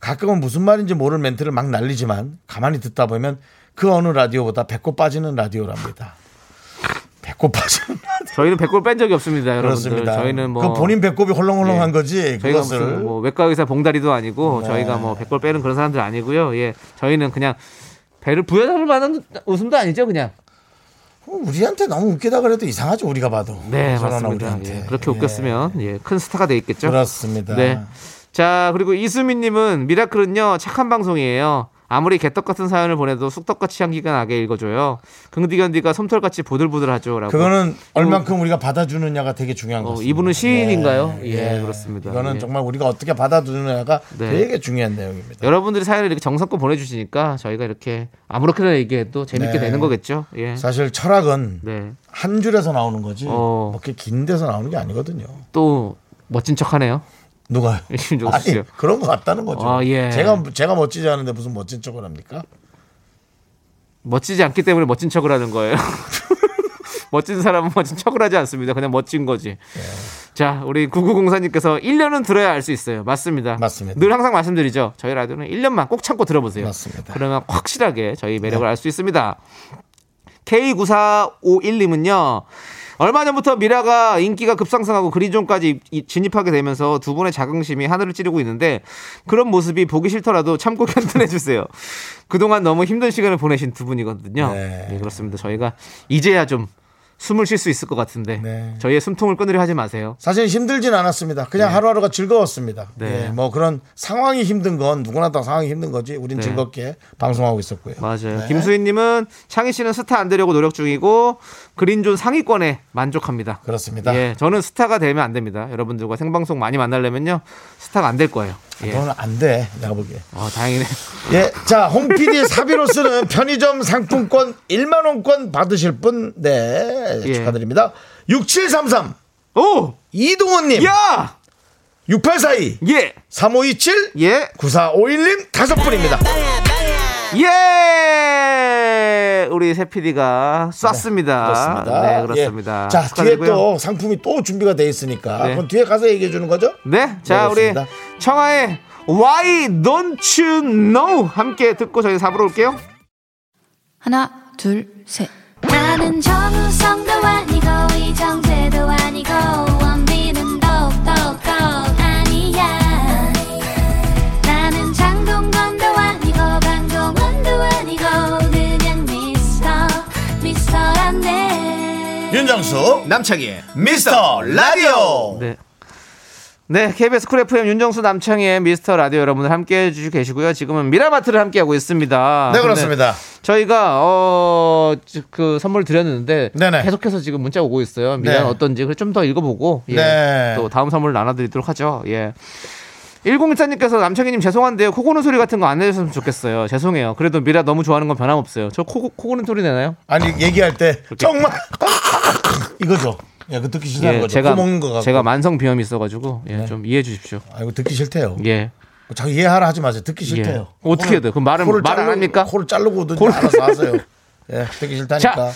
가끔은 무슨 말인지 모를 멘트를 막 날리지만 가만히 듣다 보면 그 어느 라디오보다 배꼽 빠지는 라디오랍니다. 배꼽 빠지는 라디오. 저희는 배꼽 뺀 적이 없습니다, 여러분들. 그렇습니다. 저희는 뭐 그 본인 배꼽이 헐렁헐렁한 예. 거지. 저희가 그것을 무슨 뭐 외과 의사 봉다리도 아니고 네. 저희가 뭐 배꼽 빼는 그런 사람들 아니고요. 예. 저희는 그냥 배를 부여잡을 만한 웃음도 아니죠, 그냥. 어, 우리한테 너무 웃기다 그래도 이상하죠. 우리가 봐도. 네, 맞습니다. 예, 그렇게 예. 웃겼으면 예, 큰 스타가 돼 있겠죠. 그렇습니다. 네. 자, 그리고 이수민님은 미라클은요, 착한 방송이에요. 아무리 개떡 같은 사연을 보내도 쑥떡같이 향기가 나게 읽어줘요. 긍디견디가 솜털같이 보들보들하죠. 라고. 그거는 얼만큼 우리가 받아주느냐가 되게 중요한 어, 거죠. 이분은 시인인가요? 예, 그렇습니다. 이거는 예. 정말 우리가 어떻게 받아주느냐가 네. 되게 중요한 내용입니다. 여러분들이 사연을 이렇게 정성껏 보내주시니까 저희가 이렇게 아무렇게나 얘기해도 재밌게 네. 되는 거겠죠. 예. 사실 철학은 네. 한 줄에서 나오는 거지 어. 뭐 이렇게 긴 데서 나오는 게 아니거든요. 또 멋진 척하네요. 누가요? 아니. 그런 것 같다는 거죠. 아, 예. 제가 제가 멋지지 않은데 무슨 멋진 척을 합니까? 멋지지 않기 때문에 멋진 척을 하는 거예요. 멋진 사람은 멋진 척을 하지 않습니다. 그냥 멋진 거지. 네. 자, 우리 9904님께서 1년은 들어야 알 수 있어요. 맞습니다. 맞습니다. 늘 항상 말씀드리죠. 저희 라디오는 1년만 꼭 참고 들어보세요. 맞습니다. 그러면 확실하게 저희 매력을 네. 알수 있습니다. K9451님은요. 얼마 전부터 미라가 인기가 급상승하고 그린존까지 이- 진입하게 되면서 두 분의 자긍심이 하늘을 찌르고 있는데 그런 모습이 보기 싫더라도 참고 견뎌내 주세요. 그동안 너무 힘든 시간을 보내신 두 분이거든요. 네. 네, 그렇습니다. 저희가 이제야 좀 숨을 쉴 수 있을 것 같은데 네. 저희의 숨통을 끊으려 하지 마세요. 사실 힘들진 않았습니다. 그냥 하루하루가 즐거웠습니다. 네. 예, 뭐 그런 상황이 힘든 건 누구나 다 상황이 힘든 거지. 우린 네. 즐겁게 방송하고 있었고요. 맞아요. 네. 김수희님은 창희 씨는 스타 안 되려고 노력 중이고 그린존 상위권에 만족합니다. 그렇습니다. 예, 저는 스타가 되면 안 됩니다. 여러분들과 생방송 많이 만나려면요 스타가 안 될 거예요. 예. 너는 안 돼. 내가 보기에. 어, 다행이네. 예, 자, 홍PD 사비로 쓰는 편의점 상품권 1만 원권 받으실 분, 네, 예. 축하드립니다. 6733 오, 이동원님, 야, 6842 예, 3527 예, 9451님 다섯 분입니다. 예. 우리 새 PD가 쐈습니다. 그렇습니다. 네, 그렇습니다. 예. 자, 뒤에 축하드리고요. 또 상품이 또 준비가 돼 있으니까 네. 그럼 뒤에 가서 얘기해 주는 거죠? 네, 자 우리 그렇습니다. 청하의 Why Don't You Know 함께 듣고 저희 4부로 올게요. 하나, 둘, 셋. 나는 정우성도 아니고 이정재도 아니고 윤정수 남창희의 미스터 라디오. 네. 네, KBS 쿨 FM 윤정수 남창희의 미스터 라디오 여러분들 함께 해주시고 계시고요. 지금은 미라마트를 함께하고 있습니다. 네, 그렇습니다. 저희가 어 그 선물 드렸는데 네네. 계속해서 지금 문자 오고 있어요. 미라는 네. 어떤지 그래서 좀 더 읽어보고 예, 네. 또 다음 선물 나눠드리도록 하죠. 예. 1014님께서 남창희님 죄송한데요. 코 고는 소리 같은 거 안 내주셨으면 좋겠어요. 죄송해요. 그래도 미라 너무 좋아하는 건 변함없어요. 저 코 코 고는 소리 내나요? 아니 얘기할 때 정말 이거죠. 야, 그 듣기 싫다는 예, 거죠. 제가 코 먹는 거 같고. 제가 만성 비염이 있어가지고 예, 네. 좀 이해해 주십시오. 아, 이거 듣기 싫대요. 예. 자기 이해하라 하지 마세요. 듣기 싫대요. 예. 어떻게 해야 돼요? 그럼 말은- 자르- 합니까? 코를 자르고 오든지 코를- 알아서 하세요. 예, 듣기 싫다니까. 자,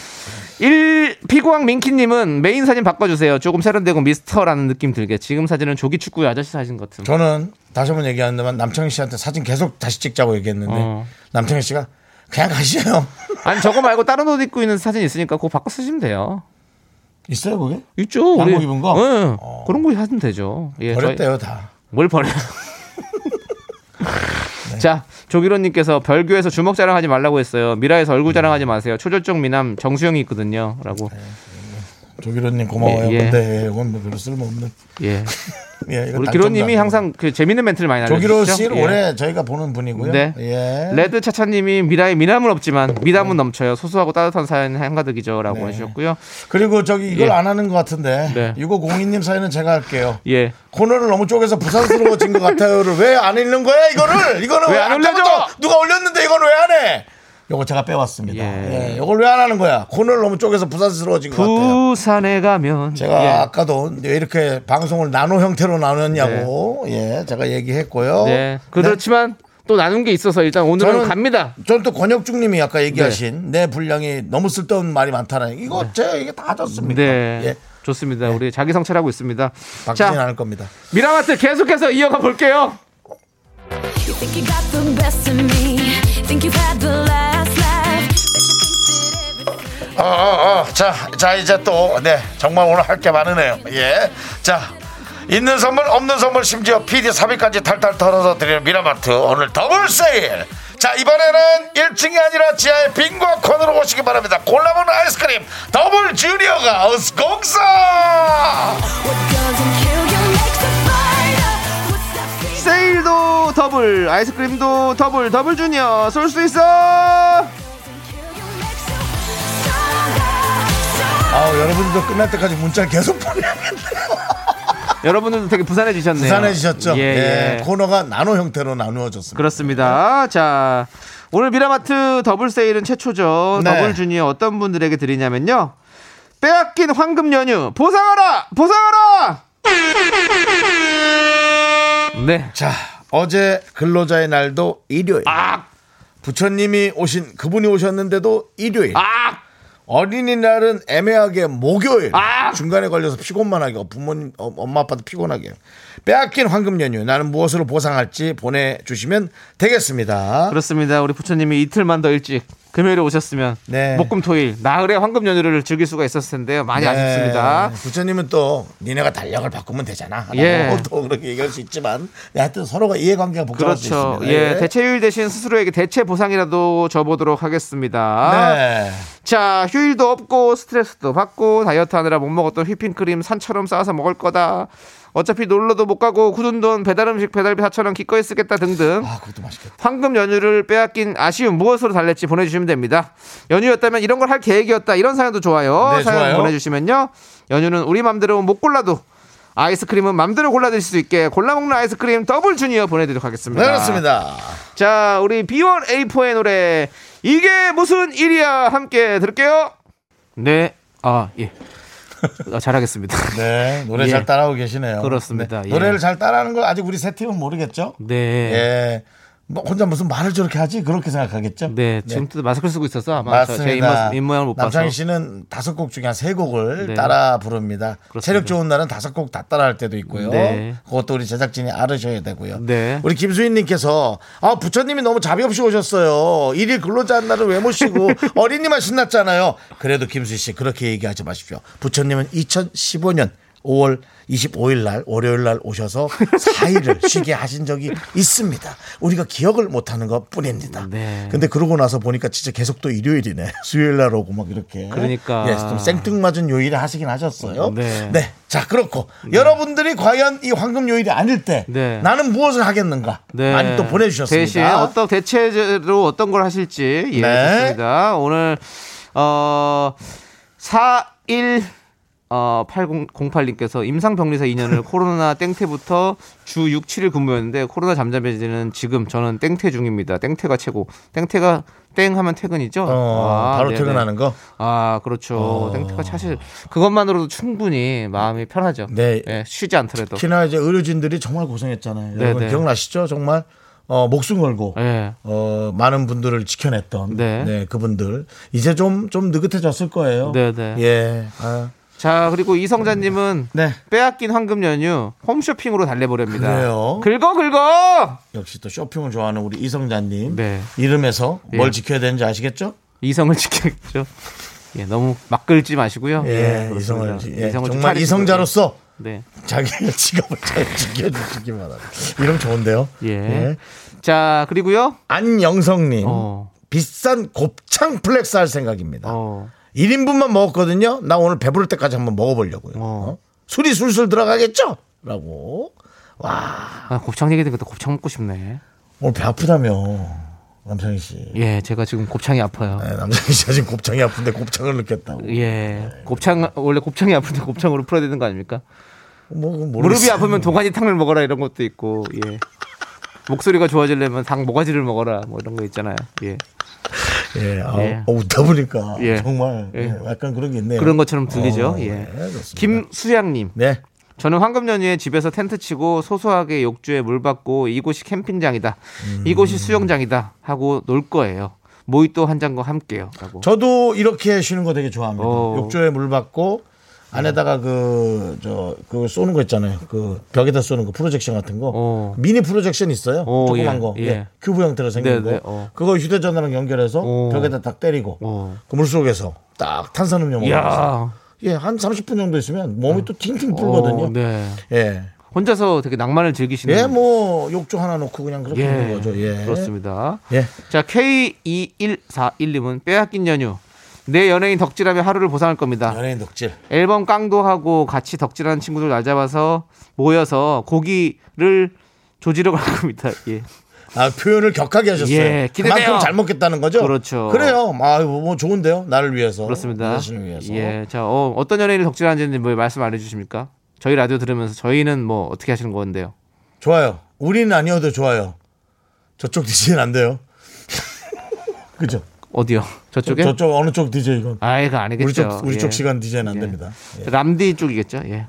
1 피구왕 민키님은 메인 사진 바꿔주세요. 조금 세련되고 미스터라는 느낌 들게. 지금 사진은 조기 축구의 아저씨 사진 같은. 저는 다시 한번 얘기하는데만 남창희 씨한테 사진 계속 다시 찍자고 얘기했는데 어. 남창희 씨가 그냥 가시죠. 아니 저거 말고 다른 옷 입고 있는 사진 있으니까 그거 바꿔 쓰시면 돼요. 있어요 그게? 있죠. 양복 입은 거? 예. 어. 그런 거 하시면 되죠. 예, 저희- 버렸대요 다. 뭘 버려 요? 자, 조기로님께서 벌교에서 주먹 자랑하지 말라고 했어요. 미라에서 얼굴 자랑하지 마세요. 초절정 미남 정수영이 있거든요. 라고. 조기로님 고마워요. 예, 예. 근데 이건 뭐 별로 쓸모없는. 예. 예, 우리 기로님이. 항상 그 재밌는 멘트를 많이 조기로 날려주시죠. 씨를 예. 올해 저희가 보는 분이고요. 네. 예. 레드 차차님이 미라에 미남은 없지만 미담은 넘쳐요. 소소하고 따뜻한 사연 한가득이죠라고 네. 해주셨고요. 그리고 저기 이걸 예. 안 하는 것 같은데 네. 6502님 사연은 제가 할게요. 예. 코너를 너무 쪼개서 부산스러워진 것 같아요를 왜 안 읽는 거야 이거를 이거는 왜안 아까부터 올려줘? 누가 올렸는데 이건 왜안 해? 요거 제가 빼왔습니다. 예. 예. 이걸 왜 안 하는 거야? 코너를 너무 쪼개서 부산스러워진 것 같아요. 부산에 가면 제가 예. 아까도 왜 이렇게 방송을 나노 형태로 나눴냐고 예 제가 얘기했고요. 네. 그렇지만 또 나눈 게 있어서 일단 오늘은 저는- 갑니다. 저는 또 권혁중님이 아까 얘기하신 내 분량이 너무 쓸데없는 말이 많다는 이거 제가 이게 다 졌습니다. 네. 예, 좋습니다. 우리 자기 성찰하고 있습니다. 바뀌진 자, 않을 겁니다. 미라마트 계속해서 이어가 볼게요. You 어, 어, 어. 자, 자 이제 또 네 정말 오늘 할 게 많으네요. 예, 자 있는 선물 없는 선물 심지어 PD 사비까지 탈탈 털어서 드리는 미라마트 오늘 더블 세일. 자 이번에는 1층이 아니라 지하의 빙과 코너로 오시기 바랍니다. 골라먹는 아이스크림 더블 주니어가 어스공사. 세일도 더블, 아이스크림도 더블, 더블 주니어 쏠 수 있어. 아 여러분들도 끝날 때까지 문자를 계속 보내야겠네요. 여러분들도 되게 부산해지셨네요. 부산해지셨죠? 예, 예, 예. 코너가 나노 형태로 나누어졌습니다. 그렇습니다. 자, 오늘 미라마트 더블 세일은 최초죠. 네. 더블 주니어 어떤 분들에게 드리냐면요. 빼앗긴 황금 연휴 보상하라! 보상하라! 네. 자, 어제 근로자의 날도 일요일. 아! 부처님이 오신 그분이 오셨는데도 일요일. 아! 어린이날은 애매하게 목요일. 아! 중간에 걸려서 피곤만 하게 어, 부모님 어, 엄마 아빠도 피곤하게. 빼앗긴 황금 연휴 나는 무엇으로 보상할지 보내주시면 되겠습니다. 그렇습니다. 우리 부처님이 이틀만 더 일찍 금요일에 오셨으면 네. 목금토일 나흘의 황금 연휴를 즐길 수가 있었을 텐데요. 많이 네. 아쉽습니다. 부처님은 또 니네가 달력을 바꾸면 되잖아. 예. 또 그렇게 얘기할 수 있지만 하여튼 서로가 이해관계가 복잡할 수 그렇죠. 있습니다. 예, 대체휴일 대신 스스로에게 대체 보상이라도 줘보도록 하겠습니다. 네. 자, 휴일도 없고 스트레스도 받고 다이어트 하느라 못 먹었던 휘핑크림 산처럼 쌓아서 먹을 거다. 어차피 놀러도 못 가고 굳은 돈 배달 음식 배달비 4천 원 기꺼이 쓰겠다 등등. 아, 그것도 맛있겠다. 황금 연휴를 빼앗긴 아쉬움 무엇으로 달랠지 보내주시면 됩니다. 연휴였다면 이런 걸 할 계획이었다 이런 사연도 좋아요. 네, 사연 좋아요. 보내주시면요. 연휴는 우리 맘대로 못 골라도 아이스크림은 맘대로 골라드릴 수 있게 골라 먹는 아이스크림 더블 주니어 보내드리도록 하겠습니다. 네, 그렇습니다. 자, 우리 B1A4의 노래 이게 무슨 일이야 함께 들을게요. 네, 아 예, 아, 잘하겠습니다. 네, 노래 예. 잘 따라하고 계시네요. 그렇습니다. 네. 예. 노래를 잘 따라하는 걸 아직 우리 세 팀은 모르겠죠? 네, 예. 뭐 혼자 무슨 말을 저렇게 하지? 그렇게 생각하겠죠? 네, 지금도 마스크를 쓰고 있어서 아마 저- 제 맞습니다. 입모, 입모양을 못 봐서. 남창희 씨는 다섯 곡 중에 한 세 곡을 네. 따라 부릅니다. 그렇습니다. 체력 좋은 날은 다섯 곡 다 따라할 때도 있고요. 네. 그것도 우리 제작진이 알으셔야 되고요. 네. 우리 김수인님께서 아 부처님이 너무 자비 없이 오셨어요. 일일 근로자 한 날을 왜 모시고 어린이만 신났잖아요. 그래도 김수희 씨 그렇게 얘기하지 마십시오. 부처님은 2015년 5월 25일 날 월요일 날 오셔서 4일을 쉬게 하신 적이 있습니다. 우리가 기억을 못 하는 것 뿐입니다. 네. 근데 그러고 나서 보니까 진짜 계속 또 일요일이네. 수요일 날 오고 막 이렇게. 그러니까. 예, 좀 생뚱맞은 요일에 하시긴 하셨어요. 네. 자, 그렇고 여러분들이 과연 이 황금 요일이 아닐 때 네. 나는 무엇을 하겠는가 네. 많이 또 보내 주셨습니다. 대신 어떤 대체로 어떤 걸 하실지 예, 네. 좋습니다. 오늘 어41 어, 8008님께서 임상병리사 2년을 코로나 땡태부터 주 6, 7일 근무였는데 코로나 잠잠해지는 지금 저는 땡태 중입니다. 땡태가 최고. 땡태가 땡 하면 퇴근이죠? 어, 아, 바로 네네. 퇴근하는 거. 아, 그렇죠. 땡태가 사실 그것만으로도 충분히 마음이 편하죠. 네. 예, 쉬지 않더라도. 특히나 이제 의료진들이 정말 고생했잖아요. 네, 여러분 네. 기억나시죠? 정말 어, 목숨 걸고 예. 어, 많은 분들을 지켜냈던 네. 네. 그분들 이제 좀 좀 느긋해졌을 거예요. 네, 네. 예. 아, 자, 그리고 이성자님은 네. 빼앗긴 황금 연휴 홈쇼핑으로 달래보렵니다. 그래요? 긁어, 긁어! 역시 또 쇼핑을 좋아하는 우리 이성자님 네. 이름에서 뭘 예. 지켜야 되는지 아시겠죠? 이성을 지켜야겠죠. 예, 너무 막 긁지 마시고요. 예, 그렇습니다. 이성을, 예, 이성을 좀 정말. 이성자로서 네. 자기가 지갑을 잘 지켜주시기 바랍니다. 이름 좋은데요? 예. 자, 그리고요. 안영성님. 어. 비싼 곱창 flex 할 생각입니다. 어. 1인분만 먹었거든요. 나 오늘 배부를 때까지 한번 먹어보려고요. 어. 어? 술이 술술 들어가겠죠? 라고. 와, 아, 곱창 얘기 듣니까 곱창 먹고 싶네. 오늘 배 아프다며. 남창희 씨. 예, 제가 지금 곱창이 아파요. 네, 남창희 씨가 지금 곱창이 아픈데 곱창을 넣겠다고. 예. 곱창 원래 곱창이 아픈데 곱창으로 풀어야 되는 거 아닙니까? 뭐, 모르겠어요. 무릎이 아프면 도가니 탕을 먹어라 이런 것도 있고. 예. 목소리가 좋아지려면 당 모가지를 먹어라 뭐 이런 거 있잖아요. 예. 예, 아, 예. 어, 웃다 보니까 예. 정말 예. 예, 약간 그런 게 있네요. 그런 것처럼 들리죠. 어, 예. 네. 김수양님. 네. 저는 황금 연휴에 집에서 텐트 치고 소소하게 욕조에 물 받고 이곳이 캠핑장이다. 이곳이 수영장이다 하고 놀 거예요. 모히또 한 잔과 함께요. 라고. 저도 이렇게 쉬는 거 되게 좋아합니다. 어. 욕조에 물 받고 안에다가 그, 저, 그 쏘는 거 있잖아요. 그 벽에다 쏘는 거 프로젝션 같은 거. 어. 미니 프로젝션 있어요. 어, 조그만 예, 거. 예. 예. 큐브 형태로 생긴 네, 네, 거. 어. 그거 휴대전화랑 연결해서 어. 벽에다 딱 때리고 어. 그 물속에서 딱 탄산음료 먹으면서. 예, 한 30분 정도 있으면 몸이 또 팅팅 풀거든요. 어, 네. 예. 혼자서 되게 낭만을 즐기시는 예, 뭐 욕조 하나 놓고 그냥 그렇게 예, 거죠. 예. 그렇습니다. 예. 자, K2141님은 빼앗긴 연휴. 내 연예인 덕질하며 하루를 보상할 겁니다. 연예인 덕질. 앨범 깡도 하고 같이 덕질하는 친구들 날 잡아서 모여서 고기를 조지러 갈 겁니다. 예. 아, 표현을 격하게 하셨어요. 예. 그만큼 잘 먹겠다는 거죠? 그렇죠. 그래요. 아, 뭐 좋은데요. 나를 위해서. 그렇습니다. 자신을 위해서. 예. 자, 어, 어떤 연예인을 덕질하는지 뭐 말씀 안 해주십니까? 저희 라디오 들으면서 저희는 뭐 어떻게 하시는 건데요? 좋아요. 우리는 아니어도 좋아요. 저쪽 DJ는 안 돼요. 그죠? 어디요? 저쪽에? 저 쪽 어느 쪽 DJ건? 아, 이거 아니겠죠. 우리 쪽 우리 예. 쪽 시간 DJ는 안 예. 됩니다. 예. 람디 쪽이겠죠. 예.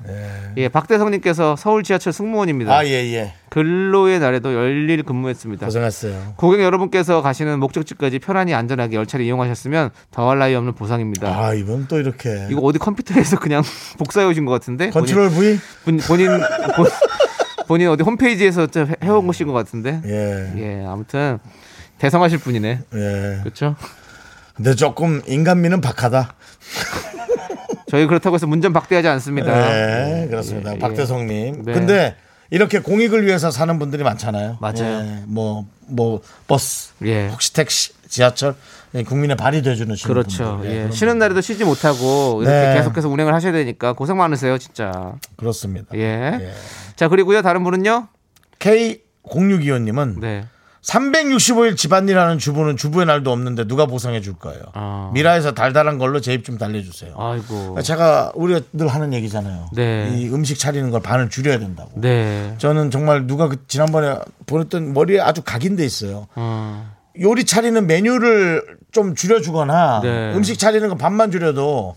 예. 박대성님께서 서울 지하철 승무원입니다. 아, 예, 예. 근로의 날에도 열일 근무했습니다. 고생했어요. 고객 여러분께서 가시는 목적지까지 편안히 안전하게 열차를 이용하셨으면 더할 나위 없는 보상입니다. 아, 이번 또 이렇게. 이거 어디 컴퓨터에서 그냥 복사해 오신 것 같은데 control V? 본인 본인, 본, 본인 어디 홈페이지에서 저 해- 해온 것인 것 같은데 예. 예 아무튼 대성하실 분이네 예. 그렇죠 근데 조금 인간미는 박하다. 저희 그렇다고 해서 문전 박대하지 않습니다 네, 그렇습니다. 예, 박대성님. 네. 근데 이렇게 공익을 위해서 사는 분들이 많잖아요. 맞아요. 예, 뭐, 뭐, 버스, 예. 혹시 택시, 지하철, 예, 국민의 발이 돼주는 쉬는 그렇죠. 예, 예. 쉬는 날에도 쉬지 못하고 이렇게 네. 계속해서 운행을 하셔야 되니까 고생 많으세요 진짜 그렇습니다. 예. 예. 자 그리고요 다른 분은요 K0625님은 네 365일 집안일 하는 주부는 주부의 날도 없는데 누가 보상해 줄 거예요. 아. 미라에서 달달한 걸로 제입 좀 달래주세요. 아이고 제가 우리가 늘 하는 얘기잖아요. 네. 이 음식 차리는 걸 반을 줄여야 된다고. 네 저는 정말 누가 그 지난번에 보냈던 머리에 아주 각인돼 있어요. 어. 요리 차리는 메뉴를 좀 줄여주거나 네. 음식 차리는 거 반만 줄여도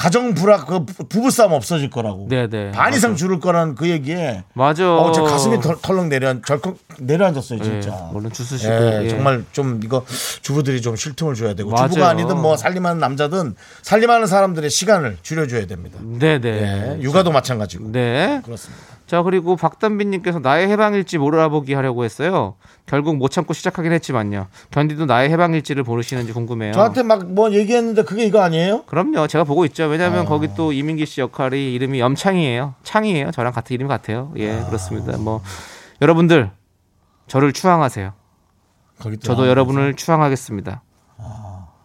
가정 불화 그 부부 싸움 없어질 거라고 네, 네. 반 이상 맞아. 줄을 거라는 그 얘기에 맞아 어, 저 가슴이 덜, 덜렁 내려 절컥 내려앉았어요 진짜. 예, 물론 주스시고 예, 예. 정말 좀 이거 주부들이 좀 쉴 틈을 줘야 되고 맞아요. 주부가 아니든 뭐 살림하는 남자든 살림하는 사람들의 시간을 줄여줘야 됩니다. 네네 예, 육아도 마찬가지고 네. 그렇습니다. 자 그리고 박단빈님께서 나의 해방일지 몰아보기 하려고 했어요. 결국 못 참고 시작하긴 했지만요. 견디도 나의 해방일지를 모르시는지 궁금해요. 저한테 막 뭐 얘기했는데 그게 이거 아니에요? 그럼요. 제가 보고 있죠. 아. 왜냐하면 거기 또 이민기 씨 역할이 이름이 염창이에요. 창이에요. 저랑 같은 이름 같아요. 예, 아. 그렇습니다. 뭐 여러분들 저를 추앙하세요. 저도 여러분을 추앙하겠습니다.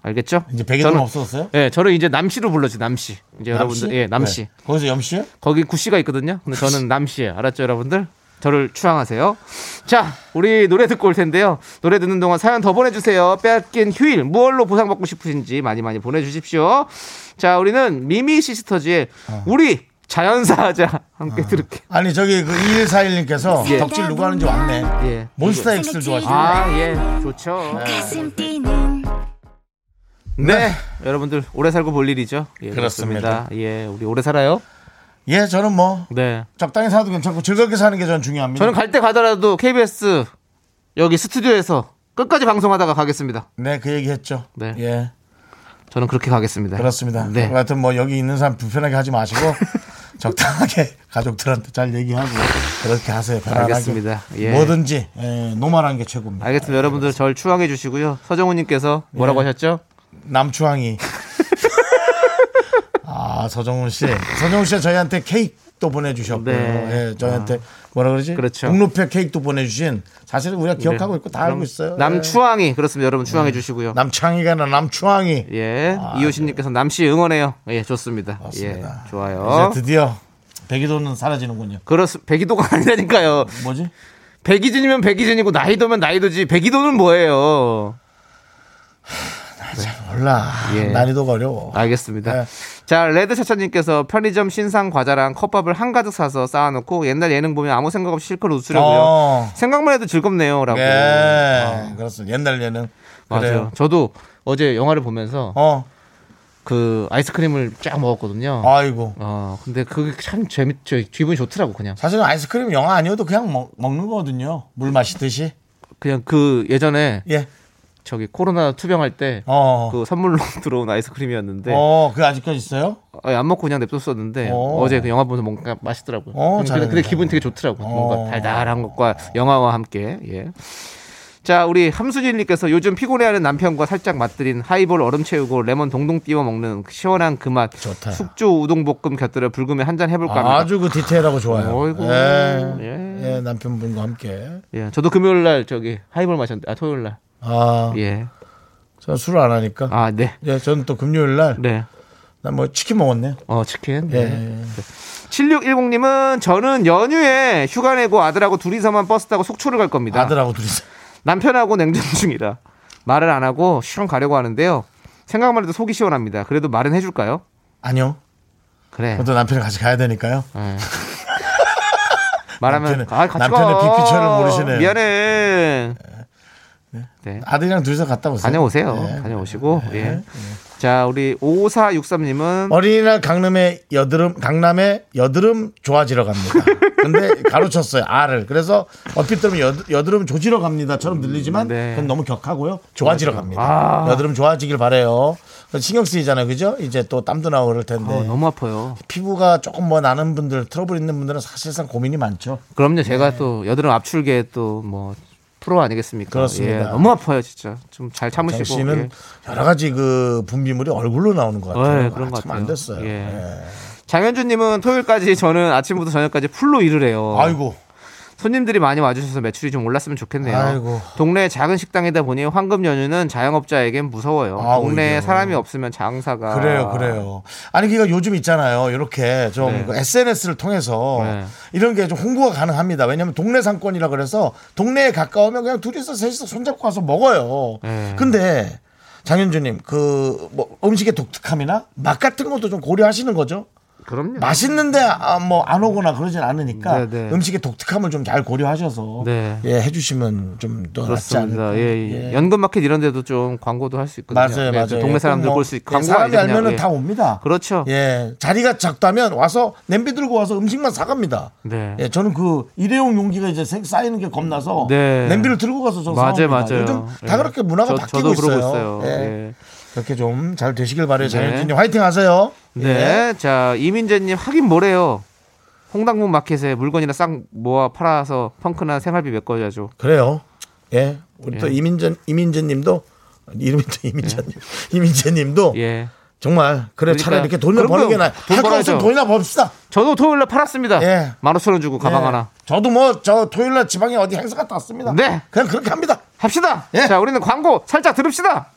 알겠죠? 아. 이제 백이동 저는- 없었어요? 예, 저를 이제 남씨로 불러지 남씨. 이제 여러분들 예, 남씨. 네. 거기서 염씨요? 거기 구씨가 있거든요. 근데 저는 남씨예요. 알았죠, 여러분들? 저를 추앙하세요. 자, 우리 노래 듣고 올 텐데요. 노래 듣는 동안 사연 더 보내주세요. 빼앗긴 휴일, 무얼로 보상받고 싶으신지 많이 많이 보내주십시오. 자, 우리는 미미 시스터즈의 우리 자연사하자 함께 들을게요. 아니 저기 그 2141님께서 예. 덕질 누구 하는지 왔네. 예. 몬스타 X를 좋아하시네. 아, 예. 좋죠. 가슴 뛰는 네. 여러분들, 오래 살고 볼 일이죠. 예, 그렇습니다. 그렇습니다. 예, 우리 오래 살아요. 예, 저는 뭐 네. 적당히 살아도 괜찮고 즐겁게 사는 게 저는 중요합니다. 저는 갈 때 가더라도 KBS 여기 스튜디오에서 끝까지 방송하다가 가겠습니다. 네, 그 얘기 했죠. 네. 예, 저는 그렇게 가겠습니다. 그렇습니다. 네. 하여튼 뭐 여기 있는 사람 불편하게 하지 마시고 적당하게 가족들한테 잘 얘기하고 그렇게 하세요. 편안하게. 알겠습니다. 예. 뭐든지 예, normal한 게 최고입니다. 알겠습니다. 여러분들 절 추앙해 주시고요. 서정훈님께서 뭐라고 예. 하셨죠? 남추앙희. 아, 서정훈 씨. 서정훈 씨가 저희한테 케이크 케이크도 보내주셨고요. 네. 예, 저희한테 뭐라 그러지? 그렇죠. 공로표 케이크도 보내주신 사실은 우리가 기억하고 있고 다 알고 있어요. 예. 남추왕이 그렇습니다. 여러분 추앙해 주시고요. 남창희가 아니라 남추왕이 예, 이효신님께서 남씨 응원해요. 예, 좋습니다. 맞습니다. 예, 좋아요. 이제 드디어 백이도는 사라지는군요. 그렇습 백이도가 아니라니까요. 뭐지? 백이진이면 백이진이고 나이도면 나이도지. 백이도는 뭐예요? 몰라. 예. 난이도가 어려워. 알겠습니다. 네. 자, 레드차차님께서 편의점 신상 과자랑 컵밥을 한가득 사서 쌓아놓고 옛날 예능 보면 아무 생각 없이 실컷 웃으려고요. 어. 생각만 해도 즐겁네요 라고. 예, 그렇습니다. 옛날 예능. 맞아요. 그래요. 저도 어제 영화를 보면서 어, 그 아이스크림을 쫙 먹었거든요. 아이고. 어, 근데 그게 참 재밌죠. 기분이 좋더라고 그냥. 사실은 아이스크림 영화 아니어도 그냥 먹, 먹는 거거든요. 물 마시듯이. 그냥 그 예전에 예. 저기 코로나 투병할 때그 어. 선물로 들어온 아이스크림이었는데 어, 그게 아직까지 있어요? 어, 안 먹고 그냥 냅뒀었는데 어. 어. 제그 영화 보면서 뭔가 맛있더라고요. 어, 근데, 근데 기분이 잘했네. 되게 좋더라고. 요 어. 뭔가 달달한 것과 영화와 함께. 예. 자, 우리 함수진님께서 요즘 피곤해하는 남편과 살짝 맛들인 하이볼 얼음 채우고 레몬 동동 띄워 먹는 그 시원한 그 맛. 좋다. 숙주 우동볶음 곁들여 불금에 한 잔 해볼까 합니다. 아 주 그 디테일하고 좋아요. 어이구. 예. 예. 예, 남편분과 함께. 예, 저도 금요일 날 저기 하이볼 마셨는데, 아 토요일 날. 아, 예. 저는 술을 안 하니까. 아, 네. 예, 저는 또 금요일 날, 네. 난뭐 치킨 먹었네요. 어, 치킨. 예. 네. 7610님은 저는 연휴에 휴가 내고 아들하고 둘이서만 버스 타고 속초를 갈 겁니다. 아들하고 둘이서. 남편하고 냉전 중이라 말을 안 하고 쉬렁 가려고 하는데요. 생각만 해도 속이 시원합니다. 그래도 말은 해줄까요? 아니요. 그래. 또 남편이 같이 가야 되니까요. 예. 말하면 남편의- 아, 같이 남편의 가. big picture를 모르시네요. 미안해. 네. 아들이랑 둘이서 갔다 오세요. 다녀오세요. 예. 다녀오시고. 예. 자, 우리 5463님은 어린이날 강남의 여드름, 강남의 여드름 좋아지러 갑니다. 근데 가로쳤어요. 알을. 그래서 얼핏 들으면 여, 여드름 조지러 갑니다처럼 들리지만 네. 그건 너무 격하고요. 좋아지러 갑니다. 아. 여드름 좋아지길 바래요. 신경 쓰이잖아요. 그죠? 이제 또 땀도 나고 그럴 텐데. 어, 너무 아파요. 피부가 조금 뭐 나는 분들, 트러블 있는 분들은 사실상 고민이 많죠. 그럼요. 제가 또 여드름 압출계 또뭐 프로 아니겠습니까? 그렇습니다. 예, 너무 아파요, 진짜. 좀 잘 참으시고. 장 씨는 예. 여러 가지 그 분비물이 얼굴로 나오는 것 같아요. 네, 그런 것 참안 같아요. 됐어요. 예. 예. 장현주님은 토요일까지 저는 아침부터 저녁까지 풀로 일을 해요. 아이고. 손님들이 많이 와주셔서 매출이 좀 올랐으면 좋겠네요. 아이고. 동네 작은 식당이다 보니 황금 연휴는 자영업자에겐 무서워요. 아, 동네에 오히려. 사람이 없으면 장사가 그래요, 그래요. 아니, 그러니까 요즘 있잖아요. 이렇게 좀 네. 그 SNS를 통해서 네. 이런 게 좀 홍보가 가능합니다. 왜냐하면 동네 상권이라 그래서 동네에 가까우면 그냥 둘이서 셋이서 손잡고 가서 먹어요. 네. 근데 장현주님, 그 뭐 음식의 독특함이나 맛 같은 것도 좀 고려하시는 거죠? 그럼요. 맛있는데 뭐안 오거나 그러진 않으니까 네, 네. 음식의 독특함을 좀 잘 고려하셔서 네. 예 해주시면 좀 더 낫지 않을까. 예, 예. 예. 연금마켓 이런 데도 좀 광고도 할 수 있거든요. 맞아요, 네, 맞아요. 동네 사람들 뭐, 볼수 있고 예, 광고가 사람이. 알면은 예. 다 옵니다. 그렇죠. 예, 자리가 작다면 와서 냄비 들고 와서 음식만 사갑니다. 네. 예, 저는 그 일회용 용기가 이제 생- 쌓이는 게 겁나서 네. 냄비를 들고 가서 저는 맞아요, 사옵니다. 맞아요. 요즘 다 예. 그렇게 문화가 저- 바뀌고 있어요. 있어요. 예. 예. 그렇게 좀 잘 되시길 바래요. 네. 장현진님 화이팅 하세요. 네. 자, 이민재님 하긴 뭐래요. 홍당무 마켓에 물건이나 싹 모아 팔아서 펑크나 생활비 메꿔야죠. 그래요. 예, 우리 또 예. 이민전 이민재님도 이름이 또 이민재님, 이민재님도 예. 정말 그래 그러니까 차라리 이렇게 돈을 버는 거게 나아. 돈 할거. 없으면 돈이나 법시다. 저도 토요일 날 팔았습니다. 예. 만 오천 원 주고 가방 예. 하나. 저도 뭐 저 토요일 날 지방에 어디 행사 갔다 왔습니다. 네. 그냥 그렇게 합니다. 합시다. 예. 자, 우리는 광고 살짝 들읍시다.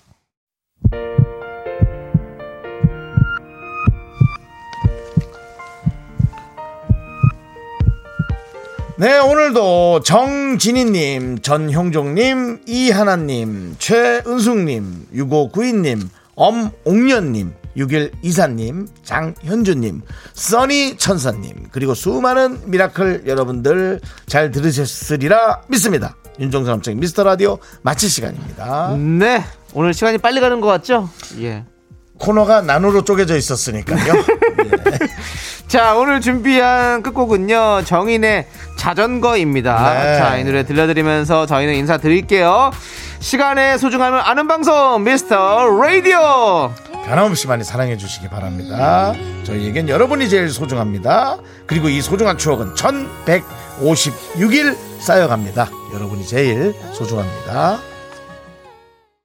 네, 오늘도 정진희님, 전형종님, 이하나님, 최은숙님, 6592님, 엄옥년님, 6124님, 장현주님, 써니 천사님, 그리고 수많은 미라클 여러분들 잘 들으셨으리라 믿습니다. 윤정수 남창 미스터 라디오 마칠 시간입니다. 네. 오늘 시간이 빨리 가는 것 같죠? 예. 코너가 나누로 쪼개져 있었으니까요. 자, 오늘 준비한 끝곡은요. 정인의 자전거입니다. 네. 자, 이 노래 들려드리면서 저희는 인사드릴게요. 시간의 소중함을 아는 방송 미스터 라디오. 변함없이 많이 사랑해 주시기 바랍니다. 저희에겐 여러분이 제일 소중합니다. 그리고 이 소중한 추억은 1156일 쌓여갑니다. 여러분이 제일 소중합니다.